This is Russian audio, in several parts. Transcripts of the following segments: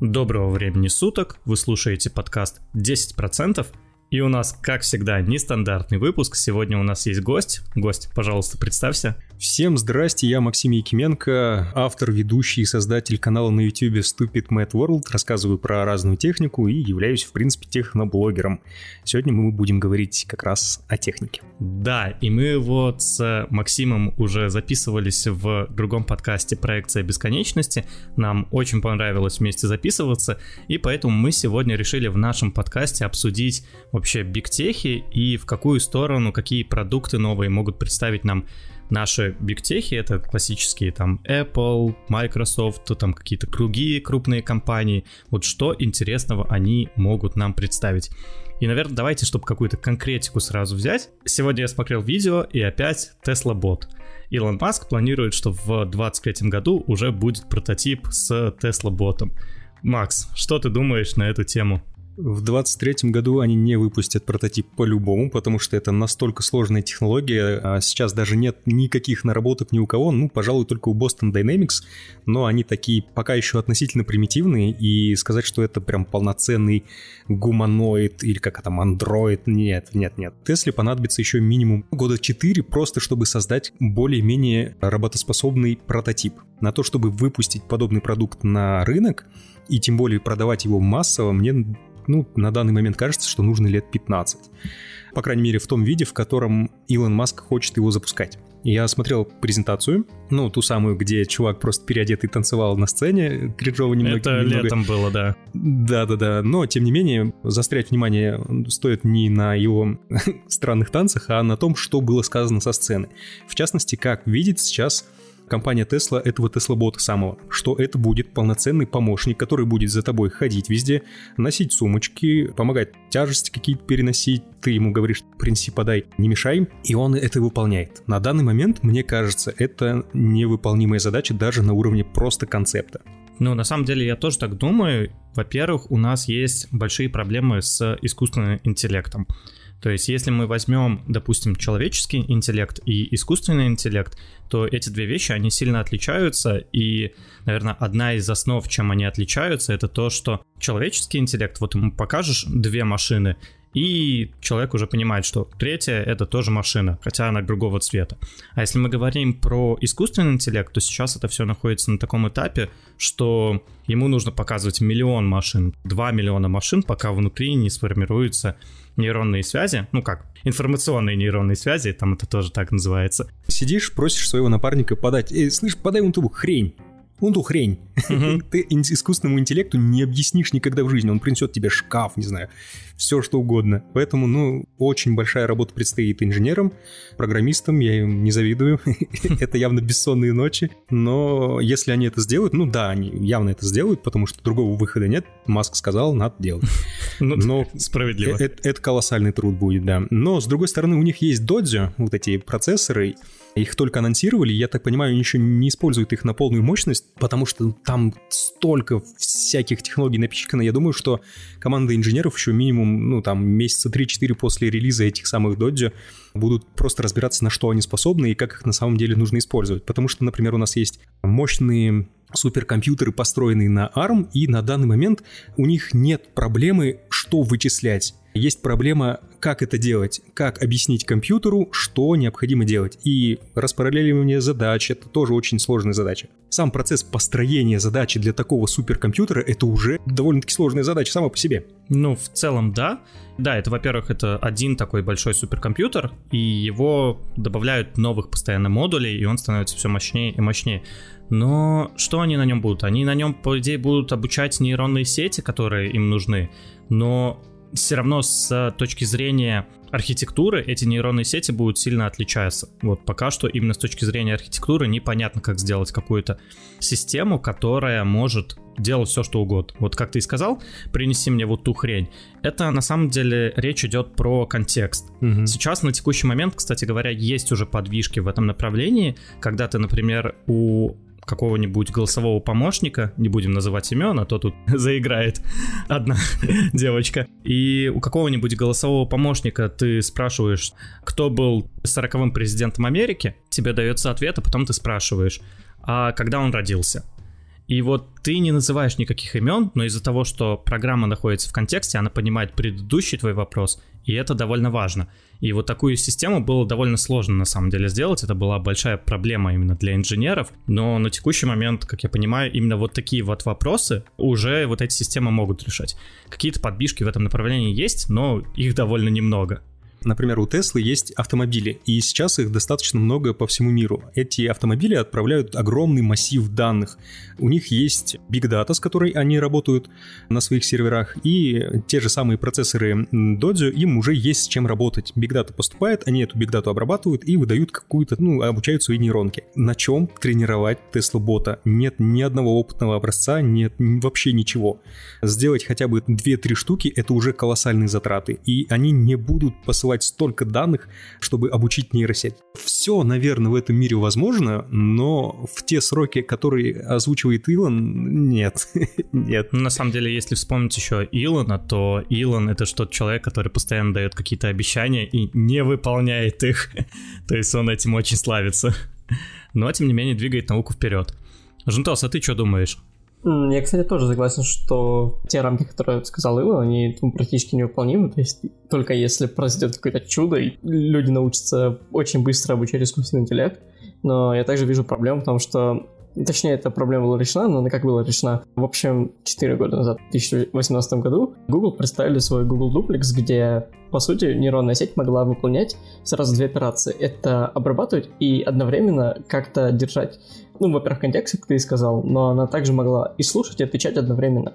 Доброго времени суток, вы слушаете подкаст 10%, и у нас, как всегда, нестандартный выпуск. Сегодня у нас есть гость. Гость, пожалуйста, представься. Всем здрасте, я Максим Якименко, автор, ведущий и создатель канала на YouTube Stupid Mad World. Рассказываю про разную технику и являюсь, в принципе, техноблогером. Сегодня мы будем говорить как раз о технике. Да, и мы вот с Максимом уже записывались в другом подкасте «Проекция бесконечности». Нам очень понравилось вместе записываться, и поэтому мы сегодня решили в нашем подкасте обсудить вообще бигтехи и в какую сторону, какие продукты новые могут представить нам наши бигтехи, это классические там Apple, Microsoft, там какие-то другие крупные компании, вот что интересного они могут нам представить. И, наверное, давайте, чтобы какую-то конкретику сразу взять. Сегодня я смотрел видео, и опять Tesla бот. Илон Маск планирует, что в 2023 году уже будет прототип с Tesla ботом. Макс, что ты думаешь на эту тему? В 23 году они не выпустят прототип по-любому, потому что это настолько сложная технология. А сейчас даже нет никаких наработок ни у кого, ну, пожалуй, только у Boston Dynamics, но они такие пока еще относительно примитивные, и сказать, что это прям полноценный гуманоид или как там, андроид, нет, нет, нет. Тесле понадобится еще минимум года 4 просто, чтобы создать более-менее работоспособный прототип. На то, чтобы выпустить подобный продукт на рынок, и тем более продавать его массово, мне ну, на данный момент кажется, что нужно лет 15. По крайней мере, в том виде, в котором Илон Маск хочет его запускать. Я смотрел презентацию, ну, ту самую, где чувак просто переодетый танцевал на сцене, кринжово немного. Это немного... летом было, да. Да-да-да, но, тем не менее, застрять внимание стоит не на его странных танцах, а на том, что было сказано со сцены. В частности, как видит сейчас компания Tesla этого Tesla-бота самого, что это будет полноценный помощник, который будет за тобой ходить везде, носить сумочки, помогать тяжести какие-то переносить, ты ему говоришь, принеси, подай, не мешай, и он это выполняет. На данный момент, мне кажется, это невыполнимая задача даже на уровне просто концепта. Ну, на самом деле, я тоже так думаю. Во-первых, у нас есть большие проблемы с искусственным интеллектом. То есть, если мы возьмем, допустим, человеческий интеллект и искусственный интеллект, то эти две вещи, они сильно отличаются, и, наверное, одна из основ, чем они отличаются, это то, что человеческий интеллект, вот ему покажешь две машины, и человек уже понимает, что третья это тоже машина, хотя она другого цвета. А если мы говорим про искусственный интеллект, то сейчас это все находится на таком этапе, что ему нужно показывать миллион машин, 2 миллиона машин, пока внутри не сформируются нейронные связи, ну как, информационные нейронные связи, там это тоже так называется. Сидишь, просишь своего напарника подать, эй, слышь, подай вон ту хрень, ту хрень. Угу. Ты искусственному интеллекту не объяснишь никогда в жизни. Он принесет тебе шкаф, не знаю, все что угодно. Поэтому, ну, очень большая работа предстоит инженерам, программистам, я им не завидую. это явно бессонные ночи. Но если они это сделают, ну да, они явно это сделают, потому что другого выхода нет. Маск сказал, надо делать. Ну, Но справедливо. Это, это колоссальный труд будет, да. Но, с другой стороны, у них есть Dojo, вот эти процессоры, их только анонсировали, я так понимаю, еще не используют их на полную мощность, потому что там столько всяких технологий напичкано. Я думаю, что команда инженеров еще минимум, ну, там, месяца 3-4 после релиза этих самых Dojo будут просто разбираться, на что они способны и как их на самом деле нужно использовать. Потому что, например, у нас есть мощные суперкомпьютеры, построенные на ARM, и на данный момент у них нет проблемы, что вычислять. Есть проблема, как это делать, как объяснить компьютеру, что необходимо делать. И распараллеливание задач — это тоже очень сложная задача. Сам процесс построения задачи для такого суперкомпьютера — это уже довольно-таки сложная задача сама по себе. Ну, в целом, да. Да, это, во-первых, это один такой большой суперкомпьютер, и его добавляют новых постоянно модулей, и он становится все мощнее и мощнее. Но что они на нем будут? Они на нем, по идее, будут обучать нейронные сети, которые им нужны. Но все равно с точки зрения архитектуры эти нейронные сети будут сильно отличаться. Вот пока что именно с точки зрения архитектуры непонятно, как сделать какую-то систему, которая может делать все, что угодно. Вот как ты и сказал, принеси мне вот ту хрень. Это на самом деле речь идет про контекст. Угу. Сейчас на текущий момент, кстати говоря, есть уже подвижки в этом направлении, когда ты, например, у какого-нибудь голосового помощника, не будем называть имен, а то тут заиграет одна девочка, и у какого-нибудь голосового помощника ты спрашиваешь, кто был сороковым президентом Америки, тебе дается ответ, а потом ты спрашиваешь, а когда он родился? И вот ты не называешь никаких имен, но из-за того, что программа находится в контексте, она понимает предыдущий твой вопрос, и это довольно важно. И вот такую систему было довольно сложно на самом деле сделать, это была большая проблема именно для инженеров, но на текущий момент, как я понимаю, именно вот такие вот вопросы уже вот эти системы могут решать. Какие-то подбишки в этом направлении есть, но их довольно немного. Например, у Теслы есть автомобили, и сейчас их достаточно много по всему миру. Эти автомобили отправляют огромный массив данных. У них есть Big Data, с которой они работают на своих серверах, и те же самые процессоры Dojo, им уже есть с чем работать. Big Data поступает, они эту Big Data обрабатывают и выдают какую-то, ну, обучают свои нейронки. На чем тренировать Tesla бота? Нет ни одного опытного образца, нет вообще ничего. Сделать хотя бы 2-3 штуки — это уже колоссальные затраты, и они не будут посылать посылать столько данных, чтобы обучить нейросеть. Все, наверное, в этом мире возможно, но в те сроки, которые озвучивает Илон, нет. нет. Ну, на самом деле, если вспомнить еще Илона, то Илон — это что тот человек, который постоянно дает какие-то обещания и не выполняет их. то есть он этим очень славится. Но, тем не менее, двигает науку вперед. Жунтос, а ты что думаешь? Я, кстати, тоже согласен, что те рамки, которые сказал Ива, они ну, практически невыполнимы. То есть только если произойдет какое-то чудо, и люди научатся очень быстро обучать искусственный интеллект. Но я также вижу проблему в том, что Точнее, эта проблема была решена, но она как была решена? В общем, 4 года назад, в 2018 году, Google представили свой Google Duplex, где, по сути, нейронная сеть могла выполнять сразу две операции. Это обрабатывать и одновременно как-то держать, ну, во-первых, контекст, как ты и сказал, но она также могла и слушать, и отвечать одновременно.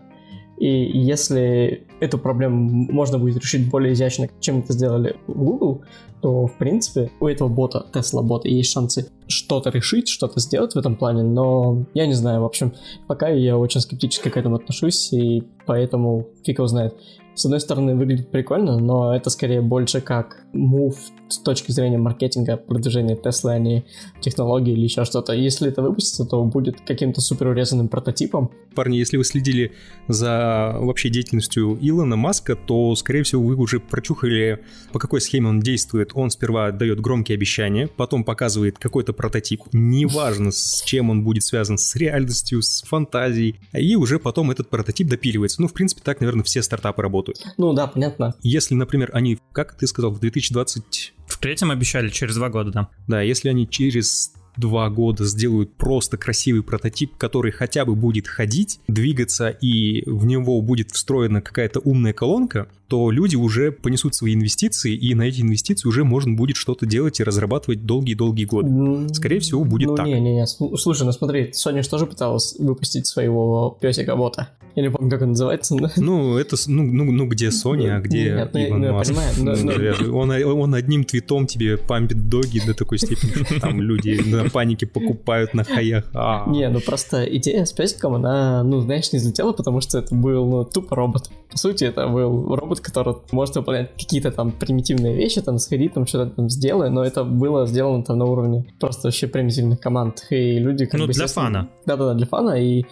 И если эту проблему можно будет решить более изящно, чем это сделали в Google, то, в принципе, у этого бота, Tesla бота, есть шансы что-то решить, что-то сделать в этом плане, но я не знаю, в общем, пока я очень скептически к этому отношусь, и поэтому фиг его знает с одной стороны, выглядит прикольно, но это скорее больше как мув с точки зрения маркетинга, продвижения Tesla, а не технологии или еще что-то. Если это выпустится, то будет каким-то супер урезанным прототипом. Парни, если вы следили за вообще деятельностью Илона Маска, то, скорее всего, вы уже прочухали, по какой схеме он действует. Он сперва дает громкие обещания, потом показывает какой-то прототип, неважно, с чем он будет связан, с реальностью, с фантазией, и уже потом этот прототип допиливается. Ну, в принципе, так, наверное, все стартапы работают работают. Ну да, понятно. Если, например, они, как ты сказал, в 2020... В третьем обещали через два года, да. Да, если они через два года сделают просто красивый прототип, который хотя бы будет ходить, двигаться, и в него будет встроена какая-то умная колонка, то люди уже понесут свои инвестиции, и на эти инвестиции уже можно будет что-то делать и разрабатывать долгие-долгие годы. Скорее всего, будет ну, так. Не-не-не, слушай, ну смотри, Sony же тоже пыталась выпустить своего песика-бота. Я не помню, как он называется. Но... Ну, это, ну, ну, ну, где Sony, а где Нет, ну, Иван ну, Маск? Понимаю, но, но... Он, он одним твитом тебе пампит доги до такой степени, что там люди на панике покупают на хаях. А. Не, ну просто идея с песиком, она, ну, знаешь, не взлетела, потому что это был, ну, тупо робот. По сути, это был робот, который может выполнять какие-то там примитивные вещи, там, сходи, там, что-то там сделай, но это было сделано там на уровне просто вообще примитивных команд, и люди как ну, бы... для фана. Да-да-да, для фана, и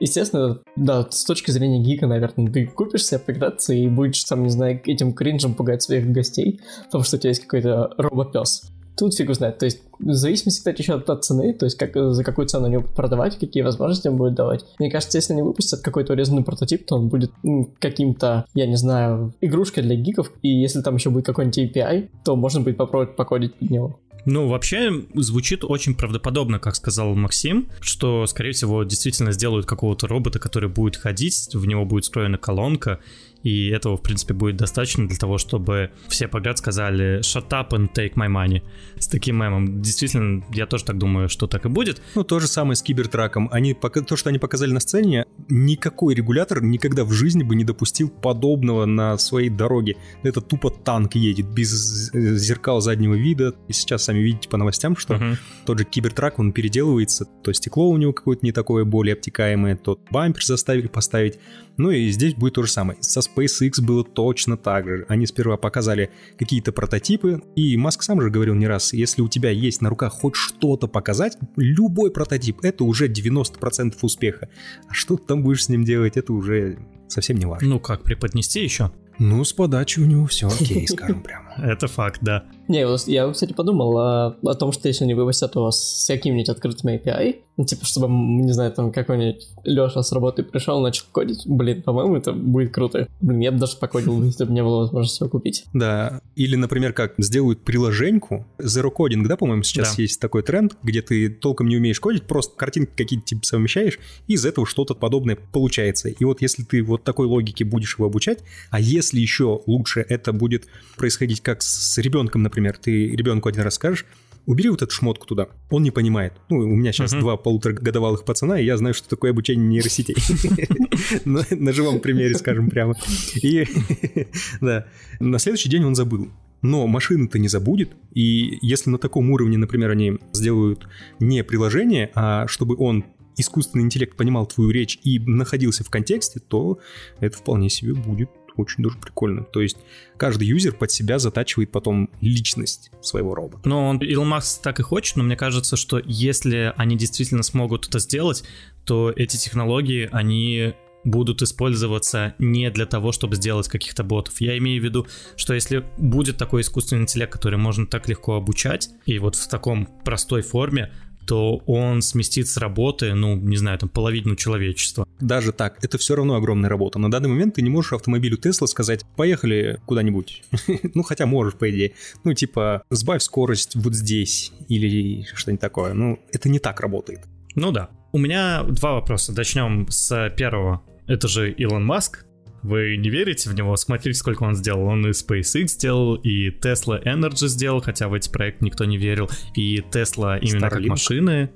естественно, да, с точки зрения гика, наверное, ты купишь себе поиграться и будешь, там, не знаю, этим кринжем пугать своих гостей, потому что у тебя есть какой-то робопес. Тут фигу знает. То есть, в зависимости, кстати, еще от цены, то есть, как, за какую цену они будут продавать, какие возможности он будет давать. Мне кажется, если они выпустят какой-то урезанный прототип, то он будет ну, каким-то, я не знаю, игрушкой для гиков, и если там еще будет какой-нибудь API, то можно будет попробовать покодить под него. Ну, вообще, звучит очень правдоподобно, как сказал Максим, что, скорее всего, действительно сделают какого-то робота, который будет ходить, в него будет встроена колонка, и этого, в принципе, будет достаточно для того, чтобы все подряд сказали «shut up and take my money» с таким мемом. Действительно, я тоже так думаю, что так и будет. Ну, то же самое с Кибертраком. Они, то, что они показали на сцене, никакой регулятор никогда в жизни бы не допустил подобного на своей дороге. Это тупо танк едет, без зеркал заднего вида. И сейчас сами видите по новостям, что uh-huh. тот же Кибертрак, он переделывается. То стекло у него какое-то не такое, более обтекаемое, тот бампер заставили поставить. Ну и здесь будет то же самое. Со SpaceX было точно так же. Они сперва показали какие-то прототипы, и Маск сам же говорил не раз, если у тебя есть на руках хоть что-то показать, любой прототип, это уже 90% успеха. А что ты там будешь с ним делать, это уже совсем не важно. Ну как, преподнести еще? Ну, с подачи у него все окей, скажем прямо. Это факт, да. Не, я, кстати, подумал о, о том, что если они выпустят его с какими-нибудь открытыми API, ну, типа, чтобы, не знаю, там какой-нибудь Леша с работы пришел, начал кодить, блин, по-моему, это будет круто. Блин, я бы даже покодил, если бы не было возможности его купить. Да, или, например, как сделают приложеньку, Zero Coding, да, по-моему, сейчас да. есть такой тренд, где ты толком не умеешь кодить, просто картинки какие-то типа совмещаешь, и из этого что-то подобное получается. И вот если ты вот такой логике будешь его обучать, а если еще лучше это будет происходить как с ребенком, например, ты ребенку один раз скажешь, убери вот эту шмотку туда. Он не понимает. Ну, у меня сейчас uh-huh. два полуторагодовалых пацана, и я знаю, что такое обучение нейросетей. На живом примере, скажем прямо. И, да, на следующий день он забыл. Но машина-то не забудет, и если на таком уровне, например, они сделают не приложение, а чтобы он искусственный интеллект понимал твою речь и находился в контексте, то это вполне себе будет очень даже прикольно. То есть каждый юзер под себя затачивает потом личность своего робота. Но он, Илон Маск так и хочет, но мне кажется, что если они действительно смогут это сделать, то эти технологии, они будут использоваться не для того, чтобы сделать каких-то ботов. Я имею в виду, что если будет такой искусственный интеллект, который можно так легко обучать, и вот в таком простой форме, то он сместит с работы, ну, не знаю, там, половину человечества. Даже так, это все равно огромная работа. На данный момент ты не можешь автомобилю Тесла сказать, поехали куда-нибудь. ну, хотя можешь, по идее. Ну, типа, сбавь скорость вот здесь или что-нибудь такое. Ну, это не так работает. Ну да. У меня два вопроса. Начнем с первого. Это же Илон Маск, вы не верите в него? Смотрите, сколько он сделал. Он и SpaceX сделал, и Tesla Energy сделал, хотя в эти проекты никто не верил. И Tesla именно Starlink. как машины,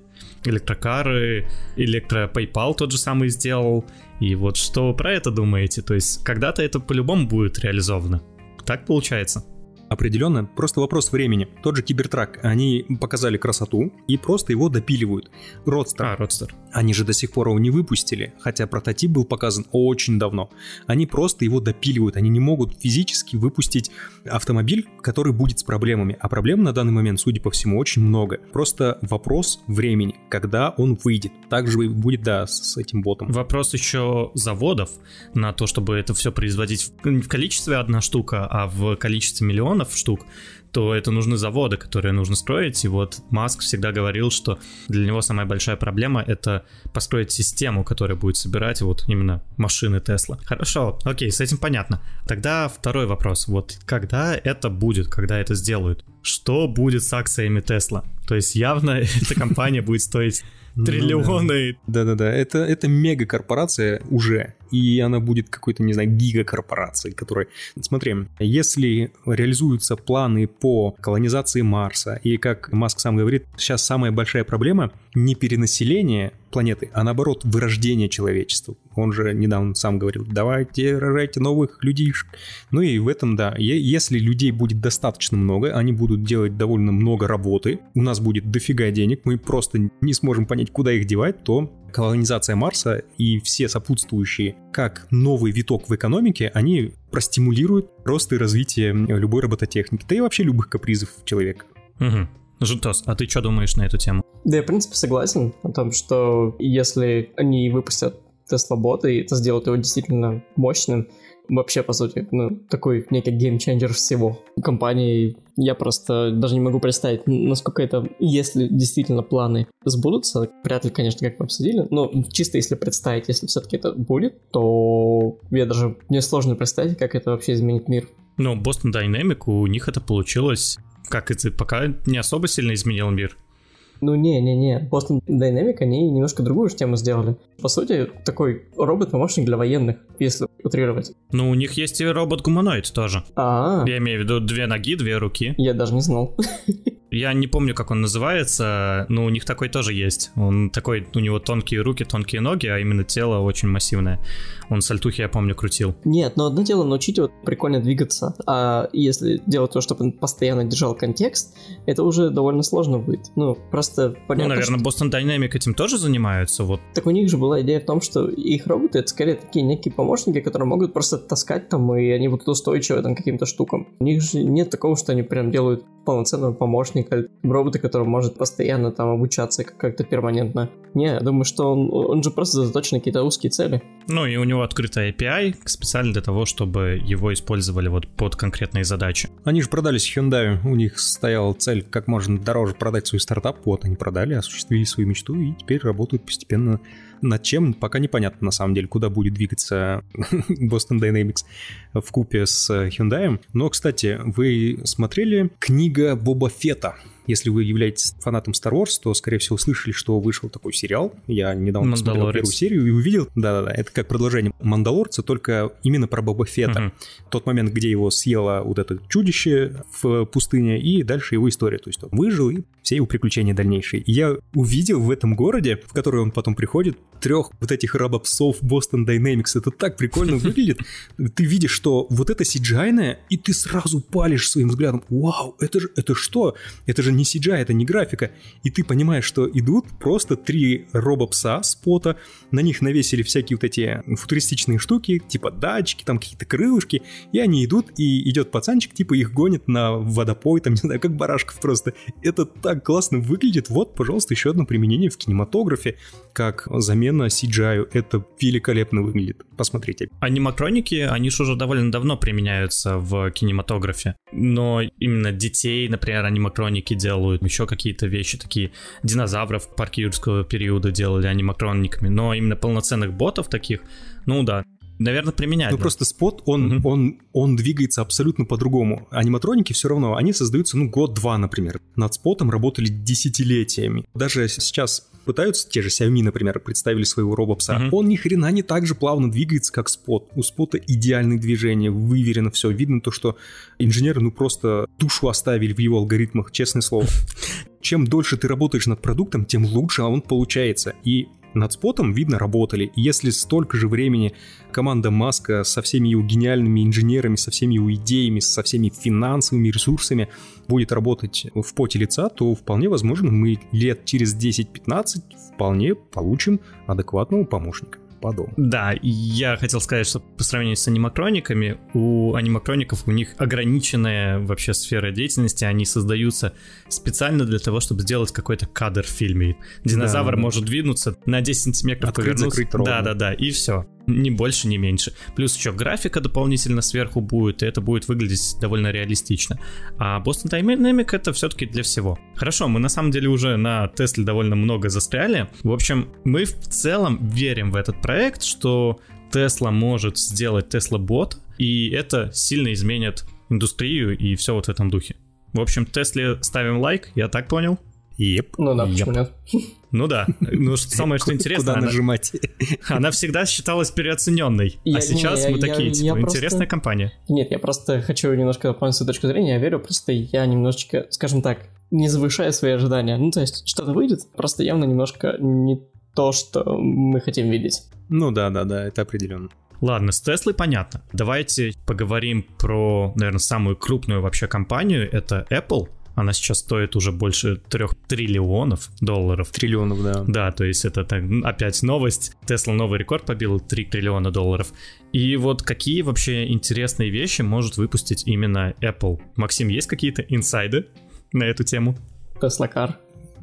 электрокары, электро PayPal тот же самый сделал. И вот что вы про это думаете? То есть когда-то это по-любому будет реализовано. Так получается? Определенно, просто вопрос времени. Тот же Кибертрак, они показали красоту и просто его допиливают. Родстер. А, Родстер. Они же до сих пор его не выпустили, хотя прототип был показан очень давно. Они просто его допиливают, они не могут физически выпустить автомобиль, который будет с проблемами. А проблем на данный момент, судя по всему, очень много. Просто вопрос времени, когда он выйдет. Также будет, да, с этим ботом. Вопрос еще заводов на то, чтобы это все производить в количестве одна штука, а в количестве миллионов миллионов штук, то это нужны заводы, которые нужно строить. И вот Маск всегда говорил, что для него самая большая проблема — это построить систему, которая будет собирать вот именно машины Тесла. Хорошо, окей, с этим понятно. Тогда второй вопрос. Вот когда это будет, когда это сделают? Что будет с акциями Тесла? То есть явно эта компания будет стоить ну триллионы. Да-да-да, это, это мегакорпорация уже, и она будет какой-то, не знаю, гигакорпорацией, которая... Смотри, если реализуются планы по колонизации Марса, и как Маск сам говорит, сейчас самая большая проблема не перенаселение планеты, а наоборот вырождение человечества. Он же недавно сам говорил, давайте рожайте новых людишек. Ну и в этом, да, если людей будет достаточно много, они будут делать довольно много работы, у нас будет дофига денег, мы просто не сможем понять, куда их девать, то колонизация Марса и все сопутствующие, как новый виток в экономике, они простимулируют рост и развитие любой робототехники, да и вообще любых капризов человека. Угу. Жутос, а ты что думаешь на эту тему? Да, я, в принципе, согласен о том, что если они выпустят Бот и это сделают его действительно мощным, вообще, по сути, ну, такой некий геймченджер всего компании. Я просто даже не могу представить, насколько это, если действительно планы сбудутся, вряд ли, конечно, как мы обсудили, но чисто если представить, если все-таки это будет, то я даже, мне сложно представить, как это вообще изменит мир. Ну, Boston Dynamic, у них это получилось как это пока не особо сильно изменил мир. Ну, не-не-не, Boston Dynamic, они немножко другую же тему сделали. По сути, такой робот-помощник для военных, если утрировать. Ну, у них есть и робот-гуманоид тоже. А, -а, а Я имею в виду две ноги, две руки. Я даже не знал. Я не помню, как он называется, но у них такой тоже есть. Он такой, у него тонкие руки, тонкие ноги, а именно тело очень массивное. Он сальтухи, я помню, крутил. Нет, но одно дело научить его прикольно двигаться, а если делать то, чтобы он постоянно держал контекст, это уже довольно сложно будет. Ну, просто понятно, Ну, наверное, что... Boston Dynamic этим тоже занимаются, вот. Так у них же была идея в том, что их роботы это скорее такие некие помощники, которые могут просто таскать там, и они будут устойчивы там каким-то штукам. У них же нет такого, что они прям делают полноценного помощника помощника, робота, который может постоянно там обучаться как-то перманентно. Не, я думаю, что он, он же просто заточен на какие-то узкие цели. Ну и у него открытая API специально для того, чтобы его использовали вот под конкретные задачи. Они же продались Hyundai, у них стояла цель как можно дороже продать свой стартап, вот они продали, осуществили свою мечту и теперь работают постепенно над чем пока непонятно на самом деле, куда будет двигаться Boston Dynamics в купе с Hyundai. Но, кстати, вы смотрели книга Боба Фета? Если вы являетесь фанатом Star Wars, то, скорее всего, слышали, что вышел такой сериал. Я недавно посмотрел первую серию и увидел, да-да-да, это как продолжение Мандалорца, только именно про Боба Фета. Угу. Тот момент, где его съело вот это чудище в пустыне, и дальше его история. То есть он выжил, и все его приключения дальнейшие. И я увидел в этом городе, в который он потом приходит, трех вот этих робопсов Boston Dynamics. Это так прикольно выглядит. Ты видишь, что вот это cgi и ты сразу палишь своим взглядом. Вау, это же, это что? Это же не CGI, это не графика. И ты понимаешь, что идут просто три робопса с пота, на них навесили всякие вот эти футуристичные штуки, типа датчики, там какие-то крылышки, и они идут, и идет пацанчик, типа их гонит на водопой, там, не знаю, как барашков просто. Это так классно выглядит. Вот, пожалуйста, еще одно применение в кинематографе, как замена CGI. Это великолепно выглядит. Посмотрите. Аниматроники, они же уже довольно давно применяются в кинематографе. Но именно детей, например, аниматроники делают, еще какие-то вещи такие. Динозавров парке юрского периода делали аниматрониками. Но именно полноценных ботов таких, ну да, наверное, применять. Ну, просто спот, он, угу. он, он двигается абсолютно по-другому. Аниматроники все равно, они создаются, ну, год-два, например. Над спотом работали десятилетиями. Даже сейчас пытаются, те же Xiaomi, например, представили своего робопса, угу. он ни хрена не так же плавно двигается, как спот. У спота идеальные движения, выверено все. Видно то, что инженеры, ну, просто душу оставили в его алгоритмах, честное слово. Чем дольше ты работаешь над продуктом, тем лучше он получается. И над спотом, видно, работали. И если столько же времени команда Маска со всеми его гениальными инженерами, со всеми его идеями, со всеми финансовыми ресурсами будет работать в поте лица, то вполне возможно мы лет через 10-15 вполне получим адекватного помощника по дому. Да, я хотел сказать, что по сравнению с аниматрониками, у аниматроников у них ограниченная вообще сфера деятельности, они создаются специально для того, чтобы сделать какой-то кадр в фильме. Динозавр да, может двинуться на 10 сантиметров Открыть, повернуться. Да, да, да, и все. Ни больше, ни меньше. Плюс еще графика дополнительно сверху будет, и это будет выглядеть довольно реалистично. А Boston Dynamic это все-таки для всего. Хорошо, мы на самом деле уже на Тесле довольно много застряли. В общем, мы в целом верим в этот проект, что Tesla может сделать Tesla бот, и это сильно изменит индустрию и все вот в этом духе. В общем, Тесле ставим лайк, я так понял. Еп. Ну да, почему нет? Ну да. Ну, что самое, что интересно... Куда нажимать? Она всегда считалась переоцененной. А сейчас мы такие, типа, интересная компания. Нет, я просто хочу немножко дополнить свою точку зрения. Я верю, просто я немножечко, скажем так, не завышая свои ожидания. Ну, то есть, что-то выйдет, просто явно немножко не то, что мы хотим видеть. Ну да, да, да, это определенно. Ладно, с Теслой понятно. Давайте поговорим про, наверное, самую крупную вообще компанию. Это Apple. Она сейчас стоит уже больше трех триллионов долларов. Триллионов, да. Да, то есть это так, опять новость. Тесла новый рекорд побил 3 триллиона долларов. И вот какие вообще интересные вещи может выпустить именно Apple? Максим, есть какие-то инсайды на эту тему? Tesla Car.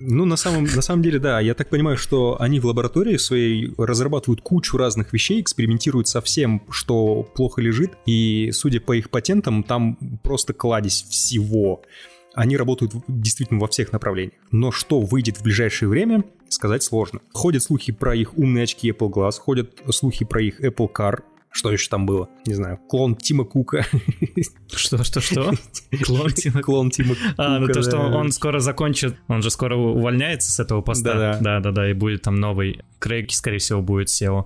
Ну, на самом, на самом деле, да. Я так понимаю, что они в лаборатории своей разрабатывают кучу разных вещей, экспериментируют со всем, что плохо лежит. И, судя по их патентам, там просто кладезь всего. Они работают действительно во всех направлениях. Но что выйдет в ближайшее время, сказать сложно. Ходят слухи про их умные очки Apple Glass, ходят слухи про их Apple Car, что еще там было? Не знаю. Клон Тима Кука. Что, что, что? Клон Тима, клон Тима Кука. А, ну то, что он скоро закончит, он же скоро увольняется с этого поста. Да, да, да, да, и будет там новый. Крейг, скорее всего, будет SEO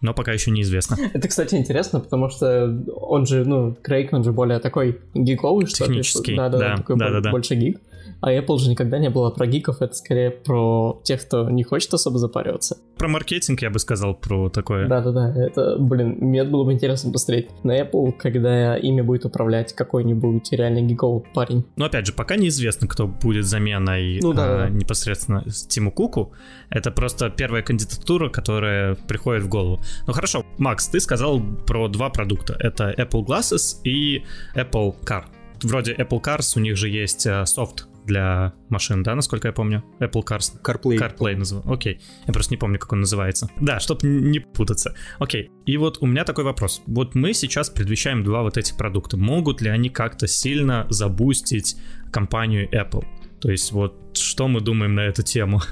но пока еще неизвестно. Это, кстати, интересно, потому что он же, ну, Крейг, он же более такой гиковый, что. Технический, да, да, да, такой да, да. больше гик. А Apple же никогда не было про гиков, это скорее про тех, кто не хочет особо запариваться. Про маркетинг я бы сказал, про такое. Да-да-да, это, блин, мне было бы интересно посмотреть на Apple, когда ими будет управлять какой-нибудь реально гиковый парень. Но опять же, пока неизвестно, кто будет заменой ну, да, а, да. непосредственно Тиму Куку. Это просто первая кандидатура, которая приходит в голову. Ну хорошо, Макс, ты сказал про два продукта. Это Apple Glasses и Apple Car вроде Apple Cars, у них же есть э, софт для машин, да, насколько я помню? Apple Cars. CarPlay. CarPlay называется. Окей. Я просто не помню, как он называется. Да, чтобы не путаться. Окей. И вот у меня такой вопрос. Вот мы сейчас предвещаем два вот этих продукта. Могут ли они как-то сильно забустить компанию Apple? То есть вот что мы думаем на эту тему?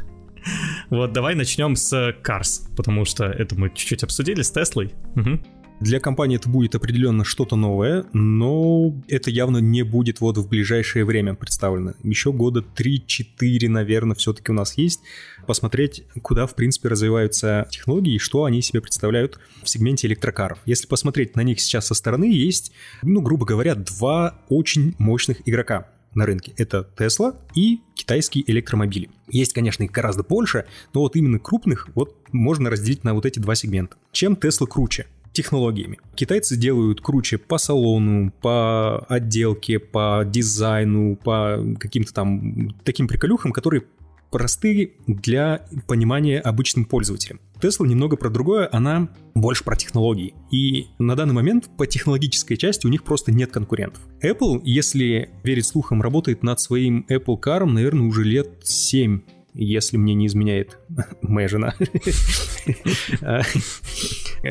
Вот, давай начнем с Cars, потому что это мы чуть-чуть обсудили с Теслой. Угу. Для компании это будет определенно что-то новое, но это явно не будет вот в ближайшее время представлено. Еще года 3-4, наверное, все-таки у нас есть. Посмотреть, куда, в принципе, развиваются технологии и что они себе представляют в сегменте электрокаров. Если посмотреть на них сейчас со стороны, есть, ну, грубо говоря, два очень мощных игрока на рынке. Это Tesla и китайские электромобили. Есть, конечно, их гораздо больше, но вот именно крупных вот можно разделить на вот эти два сегмента. Чем Tesla круче? Технологиями. Китайцы делают круче по салону, по отделке, по дизайну, по каким-то там таким приколюхам, которые простые для понимания обычным пользователям. Tesla немного про другое, она больше про технологии. И на данный момент по технологической части у них просто нет конкурентов. Apple, если верить слухам, работает над своим Apple Car, наверное, уже лет 7 если мне не изменяет моя жена.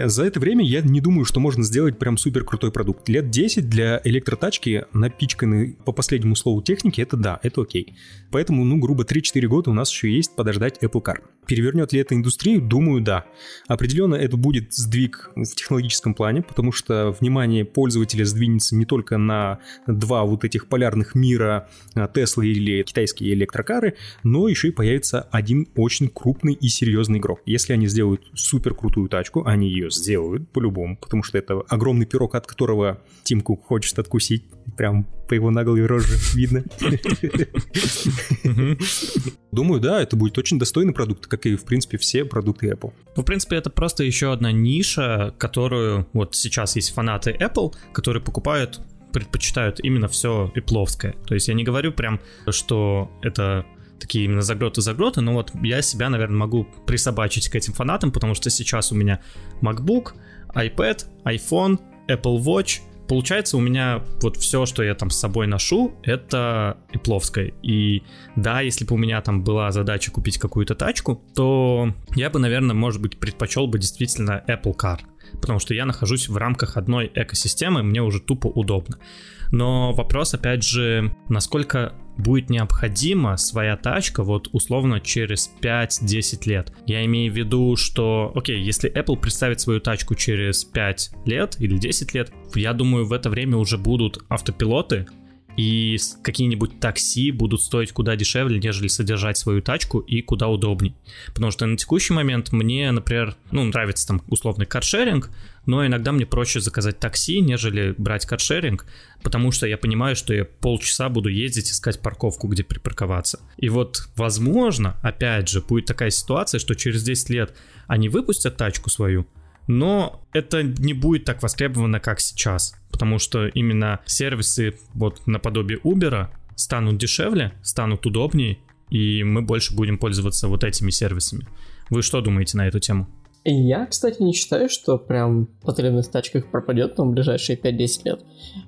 За это время я не думаю, что можно сделать прям супер крутой продукт. Лет 10 для электротачки, напичканной по последнему слову техники, это да, это окей. Поэтому, ну, грубо 3-4 года у нас еще есть подождать Apple Car. Перевернет ли это индустрию? Думаю, да. Определенно это будет сдвиг в технологическом плане, потому что внимание пользователя сдвинется не только на два вот этих полярных мира Tesla или китайские электрокары, но еще и появится один очень крупный и серьезный игрок. Если они сделают супер крутую тачку, они ее сделают по-любому, потому что это огромный пирог, от которого Тим Кук хочет откусить. Прям по его наглой роже видно. Думаю, да, это будет очень достойный продукт, как и, в принципе, все продукты Apple. Ну, в принципе, это просто еще одна ниша, которую вот сейчас есть фанаты Apple, которые покупают предпочитают именно все ипловское. То есть я не говорю прям, что это такие именно загроты-загроты, но вот я себя, наверное, могу присобачить к этим фанатам, потому что сейчас у меня MacBook, iPad, iPhone, Apple Watch, получается, у меня вот все, что я там с собой ношу, это ипловское. И да, если бы у меня там была задача купить какую-то тачку, то я бы, наверное, может быть, предпочел бы действительно Apple Car. Потому что я нахожусь в рамках одной экосистемы, мне уже тупо удобно. Но вопрос, опять же, насколько будет необходима своя тачка вот условно через 5-10 лет. Я имею в виду, что, окей, если Apple представит свою тачку через 5 лет или 10 лет, я думаю, в это время уже будут автопилоты, и какие-нибудь такси будут стоить куда дешевле, нежели содержать свою тачку и куда удобней. Потому что на текущий момент мне, например, ну, нравится там условный каршеринг, но иногда мне проще заказать такси, нежели брать каршеринг, потому что я понимаю, что я полчаса буду ездить искать парковку, где припарковаться. И вот, возможно, опять же, будет такая ситуация, что через 10 лет они выпустят тачку свою, но это не будет так востребовано, как сейчас, потому что именно сервисы вот наподобие Uber станут дешевле, станут удобнее, и мы больше будем пользоваться вот этими сервисами. Вы что думаете на эту тему? Я, кстати, не считаю, что прям потребность в тачках пропадет там в ближайшие 5-10 лет.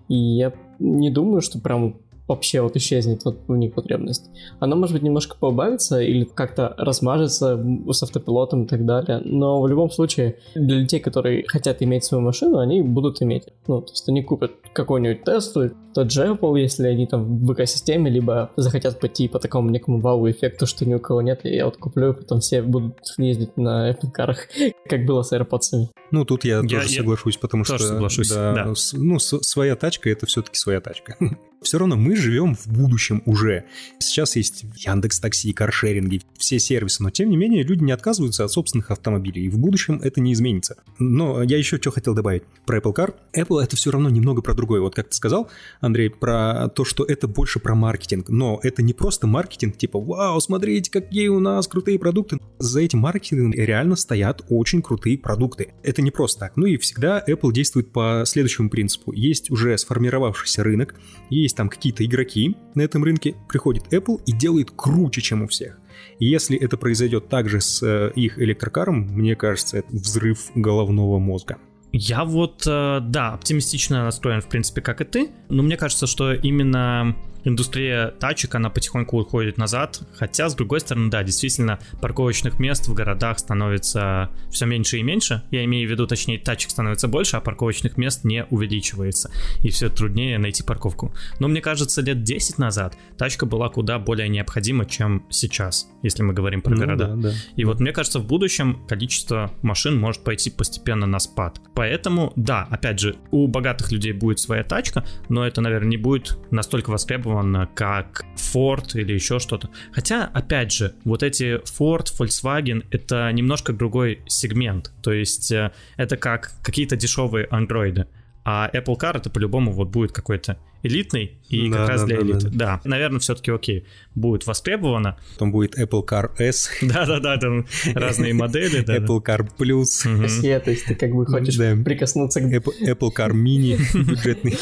И я не думаю, что прям вообще вот исчезнет вот в них потребность. Она может быть немножко поубавится или как-то размажется с автопилотом и так далее, но в любом случае для людей, которые хотят иметь свою машину, они будут иметь. Ну, то есть они купят какой-нибудь Теслу, тот же Apple, если они там в экосистеме, либо захотят пойти по такому некому вау-эффекту, что ни у кого нет, и я вот куплю, и потом все будут ездить на Apple карах, как было с AirPods. Ну, тут я, я тоже я соглашусь, потому тоже что... соглашусь, да. да. Ну, своя тачка — это все-таки своя тачка. все равно мы живем в будущем уже. Сейчас есть Яндекс Такси, каршеринги, все сервисы, но тем не менее люди не отказываются от собственных автомобилей, и в будущем это не изменится. Но я еще что хотел добавить про Apple Car. Apple это все равно немного про другое. Вот как ты сказал, Андрей, про то, что это больше про маркетинг. Но это не просто маркетинг, типа, вау, смотрите, какие у нас крутые продукты. За этим маркетингом реально стоят очень крутые продукты. Это не просто так. Ну и всегда Apple действует по следующему принципу. Есть уже сформировавшийся рынок, есть там какие-то игроки на этом рынке, приходит Apple и делает круче, чем у всех. И если это произойдет также с э, их электрокаром, мне кажется, это взрыв головного мозга. Я вот, э, да, оптимистично настроен, в принципе, как и ты, но мне кажется, что именно индустрия тачек, она потихоньку уходит назад, хотя, с другой стороны, да, действительно, парковочных мест в городах становится все меньше и меньше, я имею в виду, точнее, тачек становится больше, а парковочных мест не увеличивается, и все труднее найти парковку. Но мне кажется, лет 10 назад тачка была куда более необходима, чем сейчас, если мы говорим про Ну города. да, да. И вот мне кажется, в будущем количество машин может пойти постепенно на спад. Поэтому, да, опять же, у богатых людей будет своя тачка, но это, наверное, не будет настолько востребовано, как Ford или еще что-то. Хотя, опять же, вот эти Ford, Volkswagen, это немножко другой сегмент. То есть э, это как какие-то дешевые андроиды. А Apple Car это по-любому вот будет какой-то элитный и Да, как раз да, для да, элиты. да. Да, наверное, все-таки окей, будет востребовано. Потом будет Apple Car S, Да-да-да, там разные модели. да. Apple Car Plus. SE, то есть ты как бы хочешь Да. прикоснуться к... Apple, Apple Car Mini бюджетный.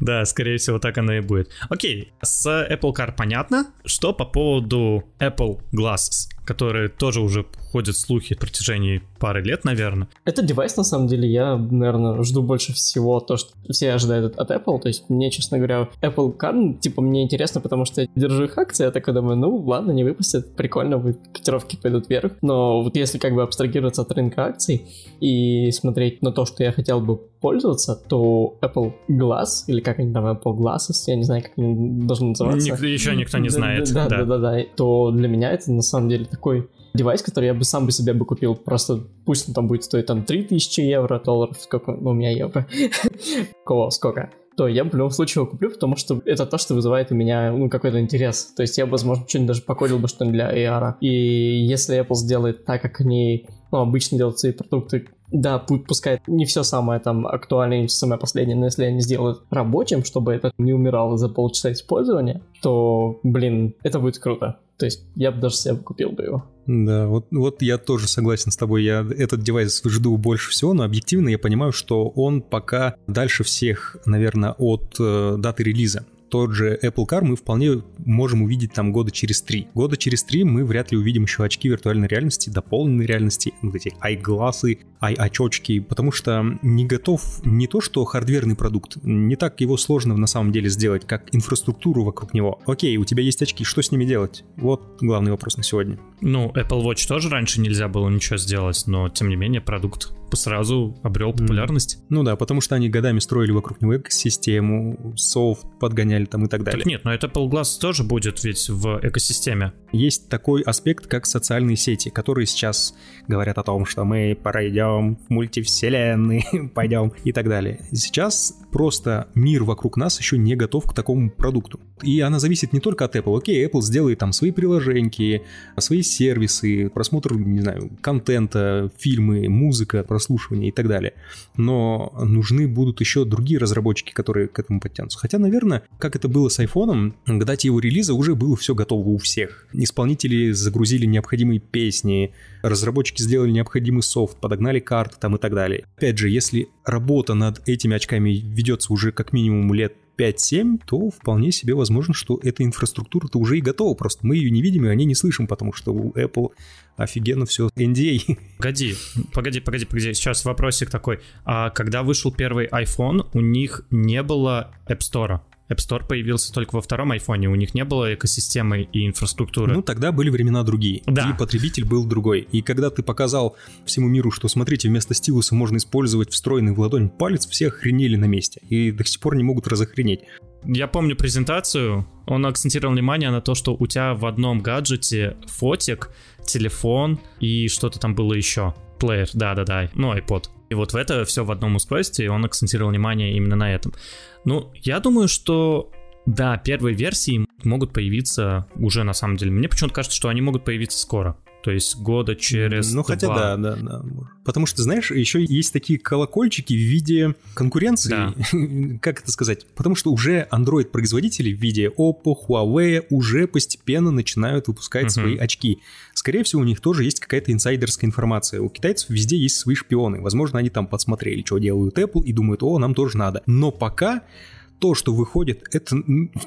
Да, скорее всего, так оно и будет. Окей, с Apple Car понятно. Что по поводу Apple Glasses, которые тоже уже ходят слухи в протяжении пары лет, наверное. Этот девайс, на самом деле, я, наверное, жду больше всего то, что все ожидают от Apple. То есть мне, честно говоря, Apple Car, ну, типа, мне интересно, потому что я держу их акции, я такой думаю, ну, ладно, не выпустят, прикольно, котировки пойдут вверх. Но вот если как бы абстрагироваться от рынка акций и смотреть на то, что я хотел бы пользоваться, то Apple Glass, или как они там, Apple Glasses, я не знаю, как они должны называться. Ник- еще никто не знает. Да, да. да, да, да. То для меня это на самом деле такой девайс, который я бы сам бы себе бы купил. Просто пусть он там будет стоить там 3000 евро, долларов, сколько, ну, у меня евро. Сколько? то я в любом случае его куплю, потому что это то, что вызывает у меня ну, какой-то интерес. То есть я, возможно, что-нибудь даже покодил бы что-нибудь для AR. И если Apple сделает так, как они ну, обычно делают свои продукты, да, пу- пускай не все самое там актуальное, не самое последнее, но если они сделают рабочим, чтобы это не умирало за полчаса использования, то, блин, это будет круто. То есть я бы даже себе купил бы его. Да, вот, вот я тоже согласен с тобой. Я этот девайс жду больше всего, но объективно я понимаю, что он пока дальше всех, наверное, от э, даты релиза. Тот же Apple Car мы вполне можем увидеть там года через три. Года через три мы вряд ли увидим еще очки виртуальной реальности, дополненной реальности, вот эти ай-глазы, ай-очочки, потому что не готов не то, что хардверный продукт, не так его сложно на самом деле сделать, как инфраструктуру вокруг него. Окей, у тебя есть очки, что с ними делать? Вот главный вопрос на сегодня. Ну, Apple Watch тоже раньше нельзя было ничего сделать, но тем не менее продукт сразу обрел популярность. Ну да, потому что они годами строили вокруг него экосистему, софт подгоняли там и так далее. Так нет, но это Glass тоже будет ведь в экосистеме. Есть такой аспект, как социальные сети, которые сейчас говорят о том, что мы пройдем в мультивселенные, пойдем и так далее. Сейчас просто мир вокруг нас еще не готов к такому продукту. И она зависит не только от Apple. Окей, Apple сделает там свои приложеньки, свои сервисы, просмотр, не знаю, контента, фильмы, музыка, прослушивание и так далее. Но нужны будут еще другие разработчики, которые к этому подтянутся. Хотя, наверное, как это было с iPhone, к дате его релиза уже было все готово у всех. Исполнители загрузили необходимые песни, разработчики сделали необходимый софт, подогнали карты там и так далее. Опять же, если работа над этими очками ведется уже как минимум лет 5-7, то вполне себе возможно, что эта инфраструктура-то уже и готова. Просто мы ее не видим и о ней не слышим, потому что у Apple офигенно все NDA. Погоди, погоди, погоди, погоди. Сейчас вопросик такой. А когда вышел первый iPhone, у них не было App Store. App Store появился только во втором айфоне, у них не было экосистемы и инфраструктуры. Ну, тогда были времена другие. Да. И потребитель был другой. И когда ты показал всему миру, что, смотрите, вместо стилуса можно использовать встроенный в ладонь палец, все охренели на месте. И до сих пор не могут разохренеть. Я помню презентацию, он акцентировал внимание на то, что у тебя в одном гаджете фотик, телефон и что-то там было еще. Плеер, да-да-да, ну iPod. И вот в это все в одном устройстве, и он акцентировал внимание именно на этом. Ну, я думаю, что да, первые версии могут появиться уже на самом деле. Мне почему-то кажется, что они могут появиться скоро. То есть года через Ну, хотя два. да, да, да. Потому что, знаешь, еще есть такие колокольчики в виде конкуренции. как это сказать? Потому что уже Android-производители в виде Oppo, Huawei уже постепенно начинают выпускать Мгм. свои очки. Скорее всего, у них тоже есть какая-то инсайдерская информация. У китайцев везде есть свои шпионы. Возможно, они там подсмотрели, что делают Apple, и думают, о, нам тоже надо. Но пока то, что выходит, это